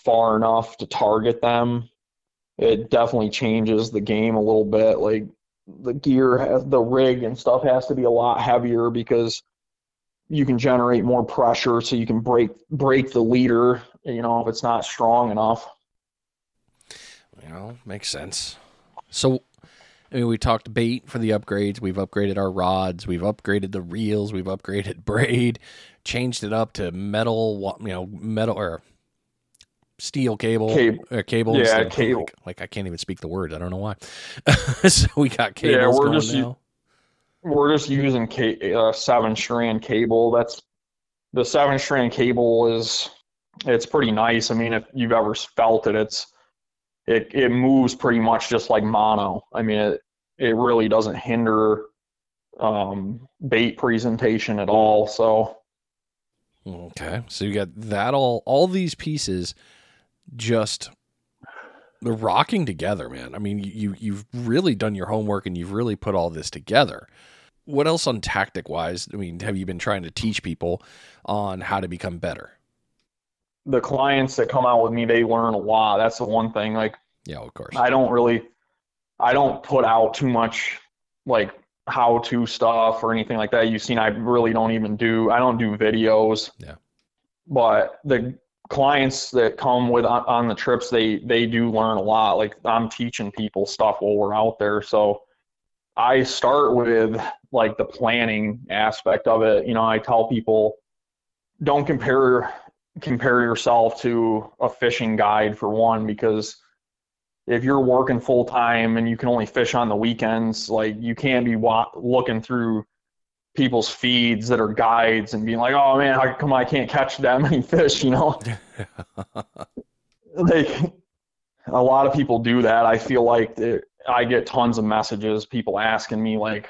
far enough to target them it definitely changes the game a little bit. Like the gear has the rig and stuff has to be a lot heavier because you can generate more pressure so you can break break the leader you know if it's not strong enough You know, makes sense. So, I mean, we talked bait for the upgrades. We've upgraded our rods. We've upgraded the reels. We've upgraded braid. Changed it up to metal. You know, metal or steel cable. Cable. Uh, cable. Yeah, cable. Like, like I can't even speak the word. I don't know why. so we got Yeah, we're just u- we're just using ca- uh, seven strand cable that's the seven strand cable is it's pretty nice i mean if you've ever felt it it's it, it moves pretty much just like mono i mean it, it really doesn't hinder um, bait presentation at all so Okay, so you got that all. All these pieces, just they're rocking together, man. I mean, you you've really done your homework and you've really put all this together. What else on tactic wise? I mean, have you been trying to teach people on how to become better? the clients that come out with me they learn a lot that's the one thing like Yeah, of course. I don't really, I don't put out too much like how to stuff or anything like that. You've seen I really don't even do, I don't do videos. Yeah. But the clients that come with on, the trips, they they do learn a lot. Like I'm teaching people stuff while we're out there. So I start with like the planning aspect of it. You know, I tell people don't compare compare yourself to a fishing guide for one because if you're working full time and you can only fish on the weekends, like you can't be wa- looking through people's feeds that are guides and being like, "Oh man, how come I can't catch that many fish?" You know, like a lot of people do that. I feel like that I get tons of messages, people asking me like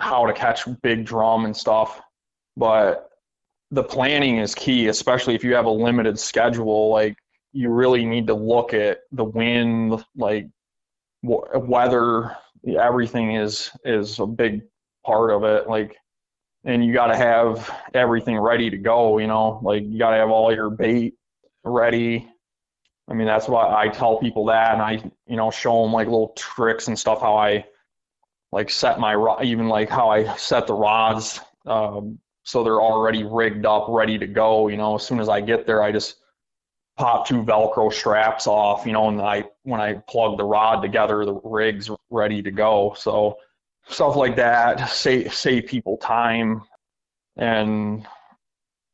how to catch big drum and stuff, but the planning is key, especially if you have a limited schedule. Like you really need to look at the wind, like w- weather. Everything is is a big part of it. Like, and you got to have everything ready to go. You know, like you got to have all your bait ready. I mean, that's why I tell people that, and I, you know, show them like little tricks and stuff how I like set my rod, even like how I set the rods. Um, so they're already rigged up, ready to go. You know, as soon as I get there, I just pop two Velcro straps off. You know, and I when I plug the rod together, the rig's ready to go. So stuff like that save save people time and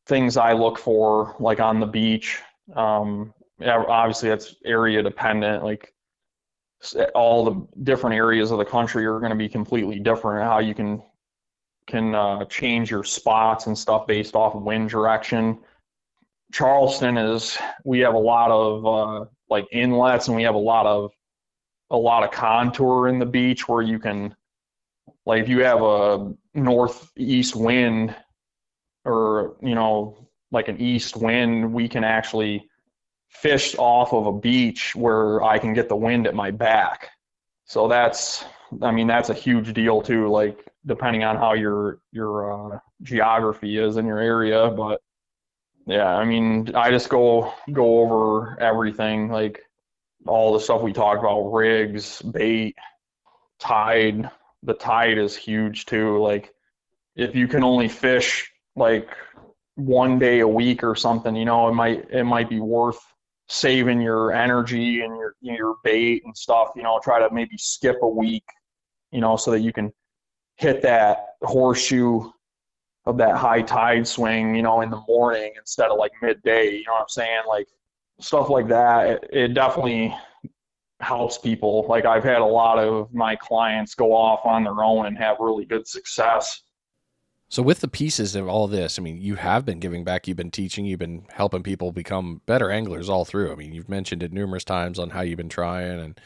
things I look for, like on the beach. Um, obviously, that's area dependent. Like all the different areas of the country are going to be completely different. How you can can uh, change your spots and stuff based off wind direction. Charleston is we have a lot of uh, like inlets and we have a lot of a lot of contour in the beach where you can like if you have a northeast wind or you know like an east wind we can actually fish off of a beach where I can get the wind at my back. So that's, I mean, that's a huge deal too. Like depending on how your your uh, geography is in your area, but yeah, I mean, I just go go over everything like all the stuff we talked about, rigs, bait, tide. The tide is huge too. Like if you can only fish like one day a week or something, you know, it might it might be worth saving your energy and your your bait and stuff. You know, try to maybe skip a week, you know, so that you can hit that horseshoe of that high tide swing, you know, in the morning instead of like midday. You know what I'm saying? Like stuff like that. It, it definitely helps people. Like I've had a lot of my clients go off on their own and have really good success so with the pieces of all this, I mean, you have been giving back, you've been teaching, you've been helping people become better anglers all through. I mean, you've mentioned it numerous times on how you've been trying and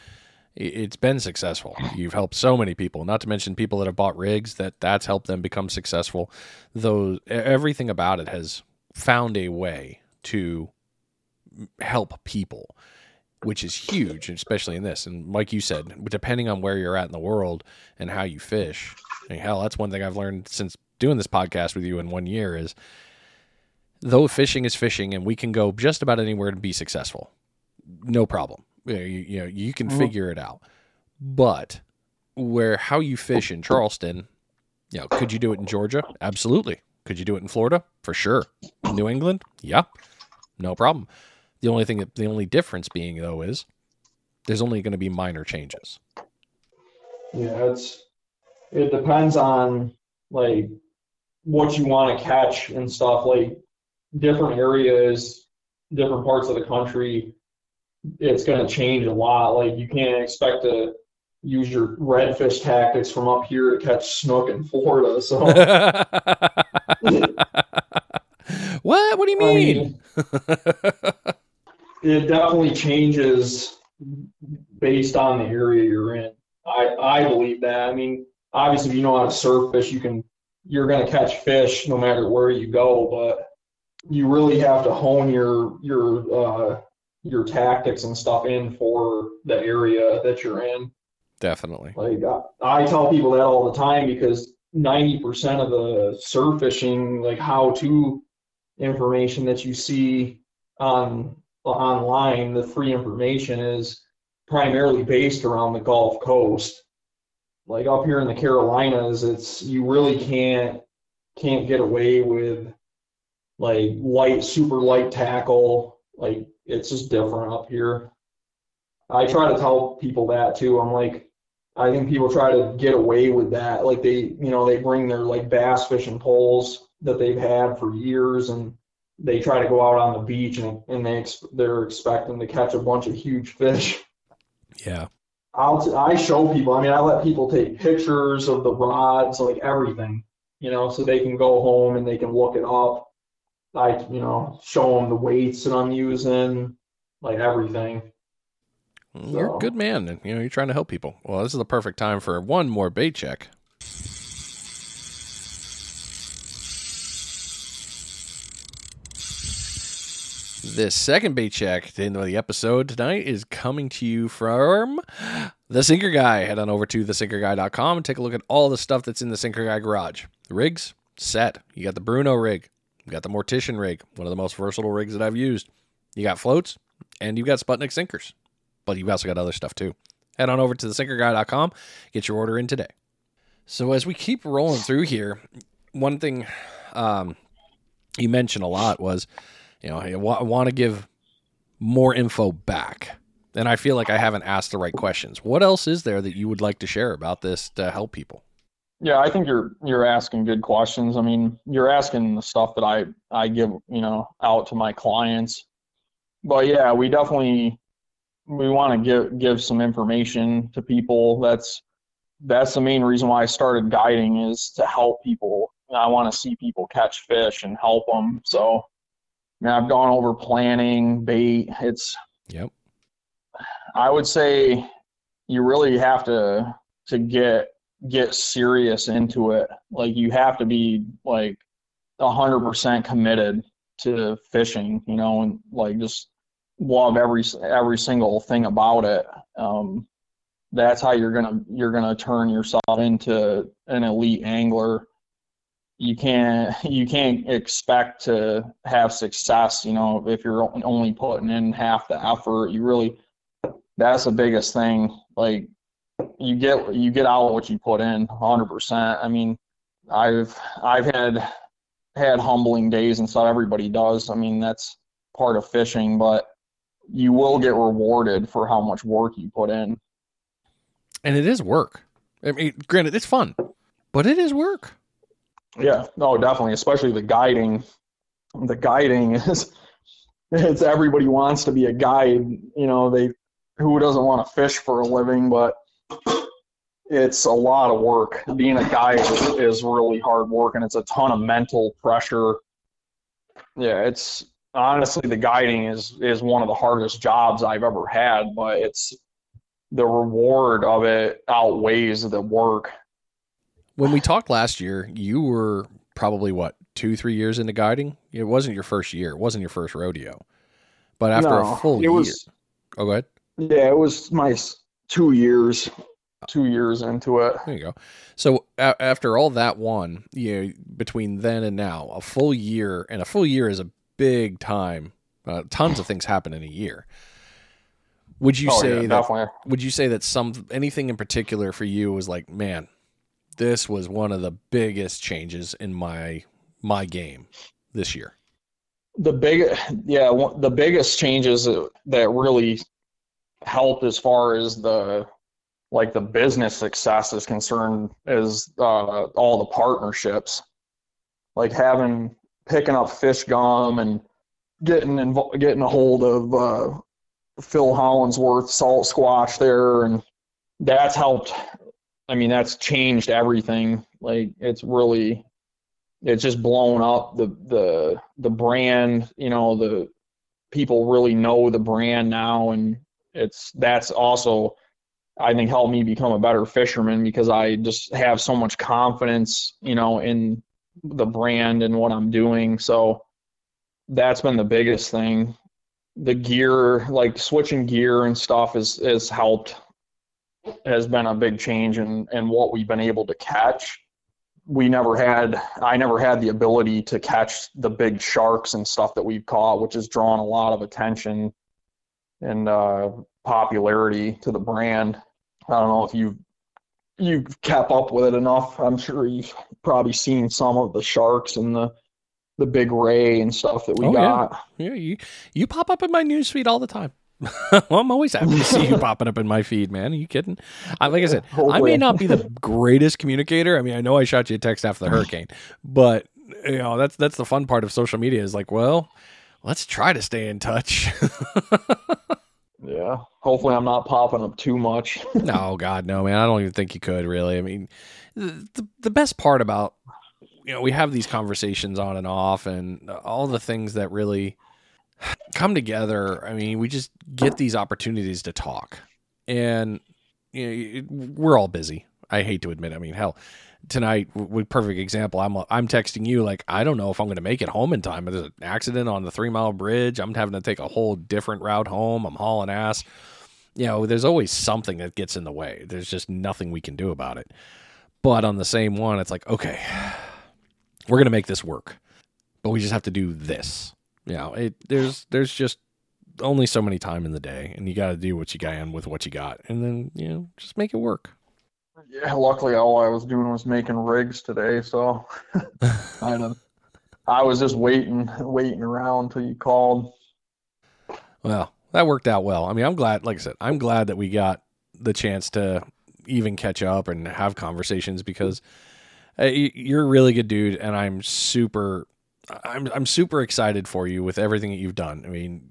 it's been successful. You've helped so many people, not to mention people that have bought rigs that that's helped them become successful. Though everything about it has found a way to help people, which is huge, especially in this. And like you said, depending on where you're at in the world and how you fish, hell, that's one thing I've learned since doing this podcast with you in one year is though fishing is fishing and we can go just about anywhere to be successful no problem. You, you know you can mm-hmm. figure it out. But where how you fish in charleston you know could you do it in georgia? Absolutely. Could you do it in florida? For sure. New england? Yeah. No problem the only thing that the only difference being though is there's only going to be minor changes yeah it's it depends on like what you want to catch and stuff. Like different areas, different parts of the country, it's going to change a lot. Like you can't expect to use your redfish tactics from up here to catch snook in Florida. So. what? What do you mean? I mean it definitely changes based on the area you're in. I I believe that. I mean, obviously, if you know how to surf fish, you can you're going to catch fish no matter where you go, but you really have to hone your your uh, your tactics and stuff in for the area that you're in. Definitely. Like I, I tell people that all the time because 90% of the surf fishing like how to information that you see on online, the free information is primarily based around the Gulf Coast like up here in the Carolinas, it's you really can't can't get away with like light, super light tackle. Like it's just different up here. I try to tell people that too. I'm like, I think people try to get away with that. Like they, you know, they bring their like bass fishing poles that they've had for years and they try to go out on the beach and, and they they're expecting to catch a bunch of huge fish. Yeah. I'll t- I show people. I mean, I let people take pictures of the rods, like everything, you know, so they can go home and they can look it up. I, you know, show them the weights that I'm using, like everything. You're so. a good man, and you know you're trying to help people. Well, this is the perfect time for one more bait check. This second bait check the end of the episode tonight is coming to you from The Sinker Guy. Head on over to thesinkerguy.com and take a look at all the stuff that's in the Sinker Guy garage. Rigs, set. You got the Bruno rig. You got the Mortician rig, one of the most versatile rigs that I've used. You got floats, and you've got Sputnik sinkers. But you've also got other stuff too. Head on over to thesinkerguy.com, get your order in today. So as we keep rolling through here, one thing um, you mentioned a lot was you know, I want to give more info back. And I feel like I haven't asked the right questions. What else is there that you would like to share about this to help people? Yeah, I think you're you're asking good questions. I mean, you're asking the stuff that I I give, you know, out to my clients. But yeah, we definitely we want to give give some information to people. That's that's the main reason why I started guiding is to help people. I want to see people catch fish and help them. So now I've gone over planning, bait. It's yep. I would say you really have to to get get serious into it. Like you have to be like a hundred percent committed to fishing, you know, and like just love every every single thing about it. Um, that's how you're gonna you're gonna turn yourself into an elite angler. You can't you can't expect to have success, you know, if you're only putting in half the effort. You really that's the biggest thing. Like you get you get out what you put in 100%. I mean, I've I've had had humbling days and so Everybody does. I mean, that's part of fishing, but you will get rewarded for how much work you put in. And it is work. I mean, granted, it's fun, but it is work. Yeah, no, definitely. Especially the guiding. The guiding is it's everybody wants to be a guide. You know, they who doesn't want to fish for a living, but it's a lot of work. Being a guide is, is really hard work, and it's a ton of mental pressure. Yeah, it's honestly the guiding is is one of the hardest jobs I've ever had, but it's the reward of it outweighs the work. When we talked last year, you were probably what two, three years into guiding. It wasn't your first year. It wasn't your first rodeo. But after no, a full year, was, oh, go ahead. Yeah, it was my two years, two years into it. There you go. So a- after all that one, you know, between then and now, a full year, and a full year is a big time. Uh, tons of things happen in a year. Would you oh, say yeah, that? Definitely. Would you say that some anything in particular for you was like, man, this was one of the biggest changes in my my game this year? The big, yeah, the biggest changes that really helped as far as the like the business success is concerned is uh, all the partnerships, like having picking up FishGum and getting getting a hold of uh, Phil Hollingsworth Salt Squatch there, and that's helped. I mean, that's changed everything. Like it's really, it's just blown up the the the brand. You know, the people really know the brand now, and it's that's also I think helped me become a better fisherman because I just have so much confidence, you know, in the brand and what I'm doing. So that's been the biggest thing the gear, like switching gear and stuff, is has helped. Has been a big change in in what we've been able to catch. We never had, I never had the ability to catch the big sharks and stuff that we've caught, which has drawn a lot of attention and uh, popularity to the brand. I don't know if you've you've kept up with it enough. I'm sure you've probably seen some of the sharks and the the big ray and stuff that we oh, got. Yeah. yeah, you you pop up in my newsfeed all the time. I'm always happy to see you popping up in my feed, man. Are you kidding? I, like I said, Hopefully. I may not be the greatest communicator. I mean, I know I shot you a text after the hurricane, but you know that's that's the fun part of social media. Is like, well, let's try to stay in touch. yeah. Hopefully, I'm not popping up too much. no, God, no, man. I don't even think you could really. I mean, the the best part about you know, we have these conversations on and off and all the things that really come together. I mean, we just get these opportunities to talk. And you know, we're all busy. I hate to admit. I mean, hell, tonight, with perfect example, I'm I'm texting you like I don't know if I'm going to make it home in time. There's an accident on the three mile bridge. I'm having to take a whole different route home. I'm hauling ass. You know, there's always something that gets in the way. There's just nothing we can do about it. But on the same one, it's like okay, we're gonna make this work, but we just have to do this. You know, it there's there's just only so many time in the day, and you got to do what you got can with what you got, and then you know just make it work. Yeah, luckily all I was doing was making rigs today, so kind of I was just waiting, waiting around until you called. Well, that worked out well. I mean, I'm glad. Like I said, I'm glad that we got the chance to even catch up and have conversations because you're a really good dude, and I'm super. I'm I'm super excited for you with everything that you've done. I mean,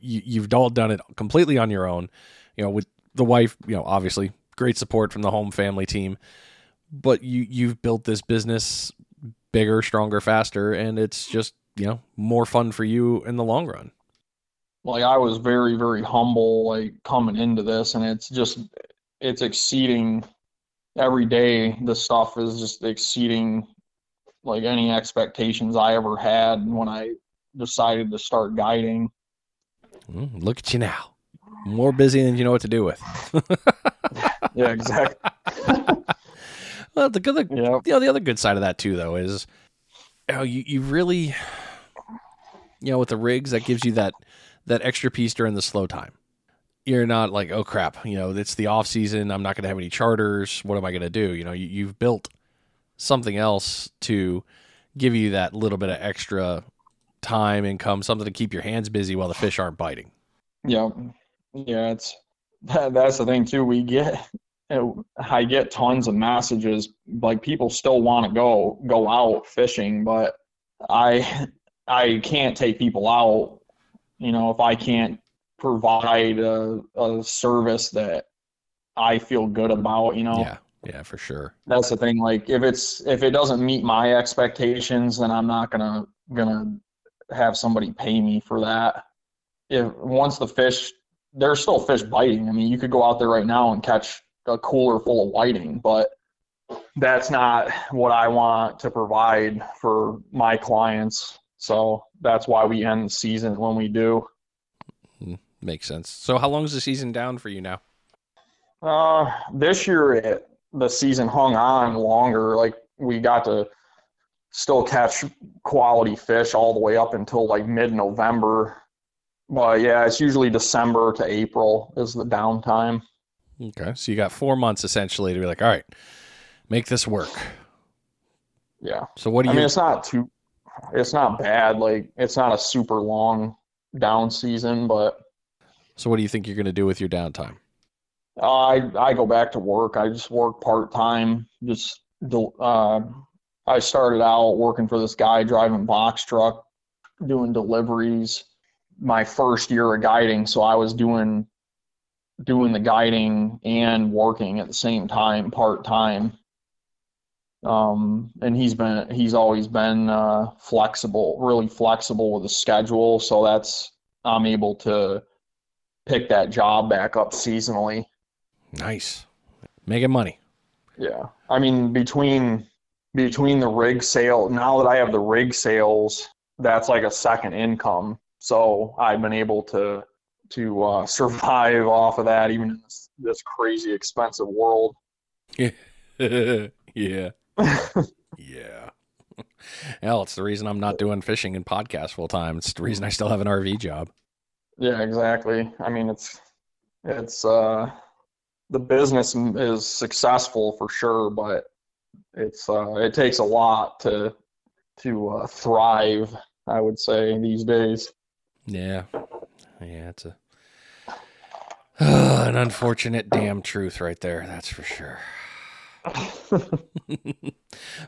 you, you've all done it completely on your own. You know, with the wife. You know, obviously, great support from the home family team, but you you've built this business bigger, stronger, faster, and it's just you know more fun for you in the long run. Like I was very very humble like coming into this, and it's just it's exceeding every day the stuff is just exceeding like any expectations I ever had when I decided to start guiding. Mm, look at you now. More busy than you know what to do with. Yeah, exactly. well, the good, the, Yeah. you know, the other good side of that too, though, is you know, you, you really, you know, with the rigs, that gives you that that extra piece during the slow time. You're not like, oh crap, you know, it's the off season. I'm not going to have any charters. What am I going to do? You know, you, you've built something else to give you that little bit of extra time, income, something to keep your hands busy while the fish aren't biting. Yeah, yeah, it's that, that's the thing too. We get, I get tons of messages like people still want to go go out fishing, but I I can't take people out. You know, if I can't provide a, a service that I feel good about, you know, Yeah, yeah, for sure. that's the thing. Like if it's if it doesn't meet my expectations, then I'm not gonna gonna have somebody pay me for that. If once the fish, there's still fish biting. I mean, you could go out there right now and catch a cooler full of whiting, but that's not what I want to provide for my clients. So that's why we end the season when we do. Makes sense. So, how long is the season down for you now? Uh, this year it, the season hung on longer. Like we got to still catch quality fish all the way up until like mid-November. But yeah, it's usually December to April is the downtime. Okay, so you got four months essentially to be like, all right, make this work. Yeah, So, what do you I mean it's not too, it's not bad. Like it's not a super long down season, but so, what do you think you're going to do with your downtime? I I go back to work. I just work part time. Just uh, I started out working for this guy driving box truck, doing deliveries. My first year of guiding, so I was doing doing the guiding and working at the same time, part time. Um, and he's been he's always been uh, flexible, really flexible with the schedule. So that's I'm able to pick that job back up seasonally. Nice, making money. Yeah. I mean, between between the rig sale, now that I have the rig sales, that's like a second income. So I've been able to to uh, survive off of that, even in this, this crazy expensive world. yeah, yeah. Hell, it's the reason I'm not doing fishing and podcast full time. It's the reason I still have an RV job. Yeah, exactly. I mean, it's it's uh, the business is successful for sure, but it's uh, it takes a lot to to uh, thrive. I would say these days. Yeah, yeah. It's a an unfortunate damn truth right there. That's for sure.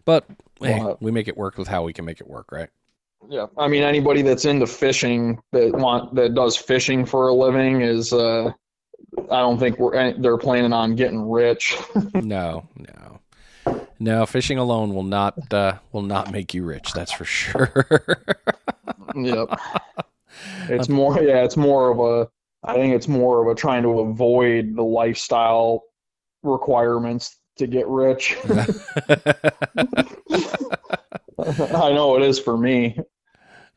but hey, Well, we make it work with how we can make it work, right? Yeah, I mean anybody that's into fishing that want that does fishing for a living is uh I don't think we're they're planning on getting rich. no, no, no. Fishing alone will not uh, will not make you rich. That's for sure. yep. It's more yeah, it's more of a I think it's more of a trying to avoid the lifestyle requirements to get rich. I know it is for me.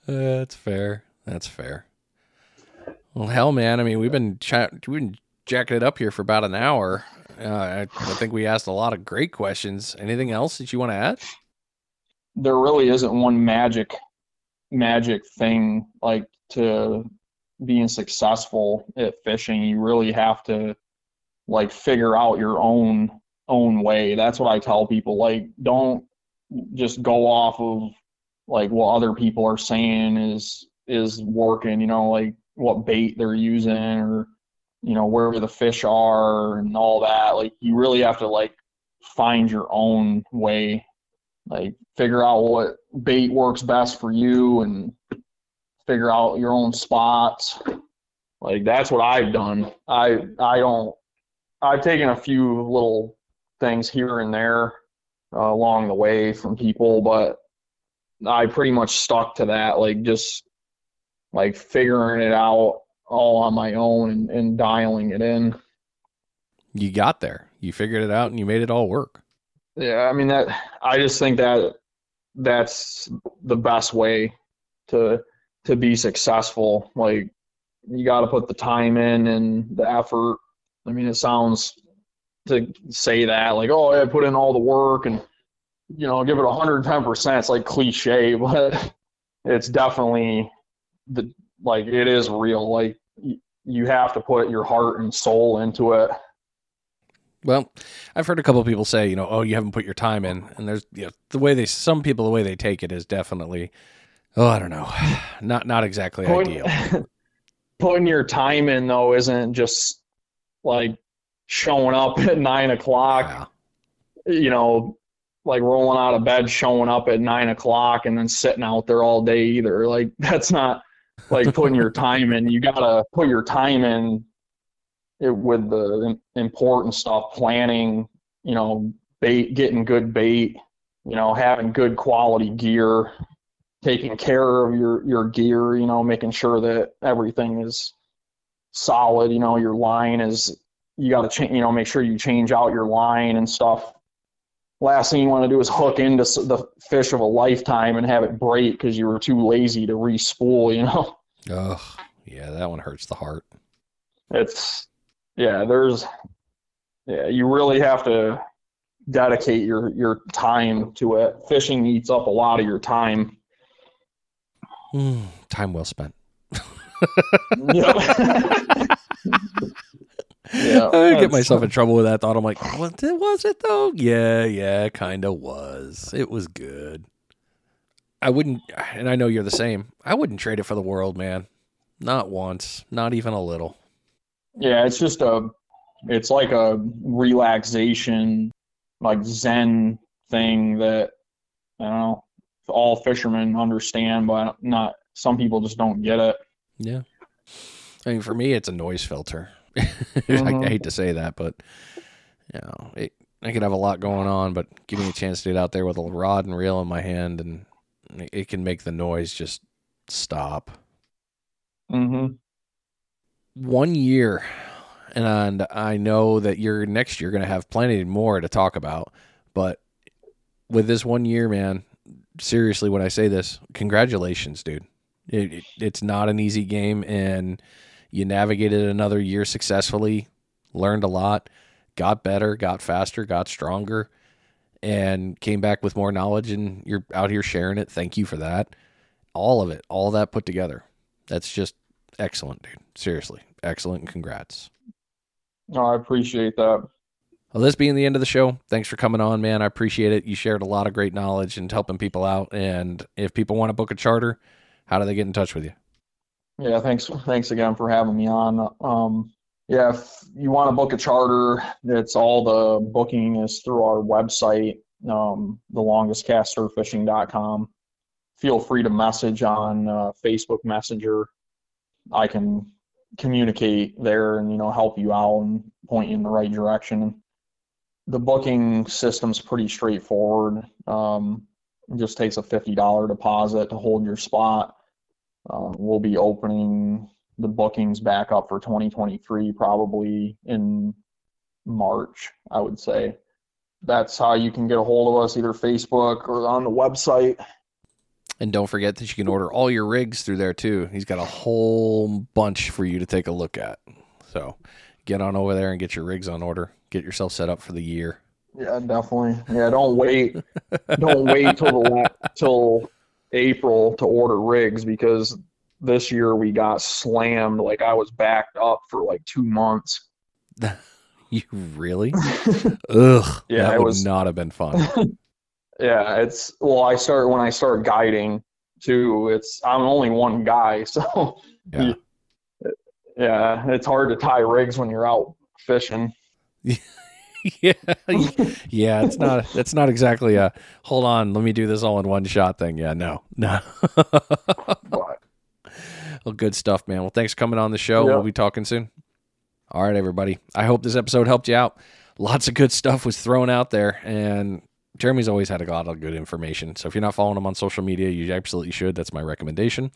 That's fair. That's fair. Well, hell, man. I mean, we've been chat, we've been jacking it up here for about an hour. Uh, I, I think we asked a lot of great questions. Anything else that you want to add? there really isn't one magic magic thing like to being successful at fishing you really have to like figure out your own own way that's what i tell people like don't just go off of like what other people are saying is is working you know like what bait they're using or you know where the fish are and all that like you really have to like find your own way. Like figure out what bait works best for you and figure out your own spots. Like that's what i've done. I i don't i've taken a few little things here and there uh, along the way from people but i pretty much stuck to that like just like figuring it out all on my own and, and dialing it in You got there. You figured it out and you made it all work. Yeah, I mean that I just think that that's the best way to to be successful. Like you got to put the time in and the effort. I mean, it sounds to say that like, oh, I put in all the work and you know, give it 110%. It's like cliche, but it's definitely the like it is real. Like you have to put your heart and soul into it. Well, I've heard a couple of people say, you know, oh, you haven't put your time in, and there's you know, the way they some people the way they take it is definitely, oh, I don't know, not not exactly putting, ideal. Putting your time in though isn't just like showing up at nine o'clock, yeah. you know, like rolling out of bed, showing up at nine o'clock, and then sitting out there all day either. Like that's not like putting your time in. You gotta put your time in it, with the important stuff, planning. You know, bait, getting good bait. You know, having good quality gear, taking care of your your gear. You know, making sure that everything is solid. You know, your line is. You got to change. You know, make sure you change out your line and stuff last thing you want to do is hook into the fish of a lifetime and have it break because you were too lazy to respool, you know? Oh, yeah, that one hurts the heart. It's, yeah, there's, yeah, you really have to dedicate your, your time to it. Fishing eats up a lot of your time. Mm, time well spent. yeah, I get myself in trouble with that thought. I'm like, was it, was it though? Yeah, yeah, kind of was. It was good. I wouldn't, and I know you're the same. I wouldn't trade it for the world, man. Not once, not even a little. Yeah, it's just a, it's like a relaxation, like Zen thing that I don't know. All fishermen understand, but not some people just don't get it. Yeah, I mean, for me, it's a noise filter. Mm-hmm. I, I, hate to say that, but you know, it, I could have a lot going on, but give me a chance to get out there with a rod and reel in my hand, and it can make the noise just stop. Mm-hmm. One year, and I know that you're next year going to have plenty more to talk about, but with this one year, man, seriously, when I say this, congratulations, dude. It, it's not an easy game, and you navigated another year successfully, learned a lot, got better, got faster, got stronger, and came back with more knowledge. And you're out here sharing it. Thank you for that. All of it, all that put together. That's just excellent, dude. Seriously, excellent. Congrats. No, I appreciate that. Well, this being the end of the show, thanks for coming on, man. I appreciate it. You shared a lot of great knowledge and helping people out. And if people want to book a charter, how do they get in touch with you? Yeah, thanks. Thanks again for having me on. Um, yeah, if you want to book a charter, it's all the booking is through our website, um, thelongestcastsurffishing.com. Feel free to message on uh, Facebook Messenger. I can communicate there and you know help you out and point you in the right direction. The booking system's pretty straightforward. Um, it just takes a fifty dollar deposit to hold your spot uh, we'll be opening the bookings back up for 2023 probably in March, I would say. That's how you can get a hold of us, either Facebook or on the website. And don't forget that you can order all your rigs through there too. He's got a whole bunch for you to take a look at. So get on over there and get your rigs on order. Get yourself set up for the year. Yeah, definitely. Yeah, don't wait. don't wait till the till April to order rigs because this year we got slammed. Like I was backed up for like two months. you really? Ugh. Yeah, that would was, not have been fun. yeah, it's well. I start when I start guiding too. It's I'm only one guy, so yeah, yeah. It's hard to tie rigs when you're out fishing. yeah, yeah. It's not. It's not exactly a hold on. Let me do this all in one shot thing. Yeah, no, no. well, good stuff, man. Well, thanks for coming on the show. Yep. We'll be talking soon. All right, everybody. I hope this episode helped you out. Lots of good stuff was thrown out there, and Jeremy's always had a lot of good information. So if you're not following him on social media, you absolutely should. That's my recommendation.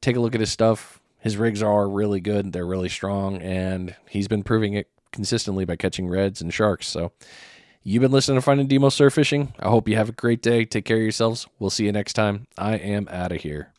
Take a look at his stuff. His rigs are really good. They're really strong, and he's been proving it consistently by catching reds and sharks. So you've been listening to Finding Demo Surf Fishing. I hope you have a great day. Take care of yourselves. We'll see you next time. I am out of here.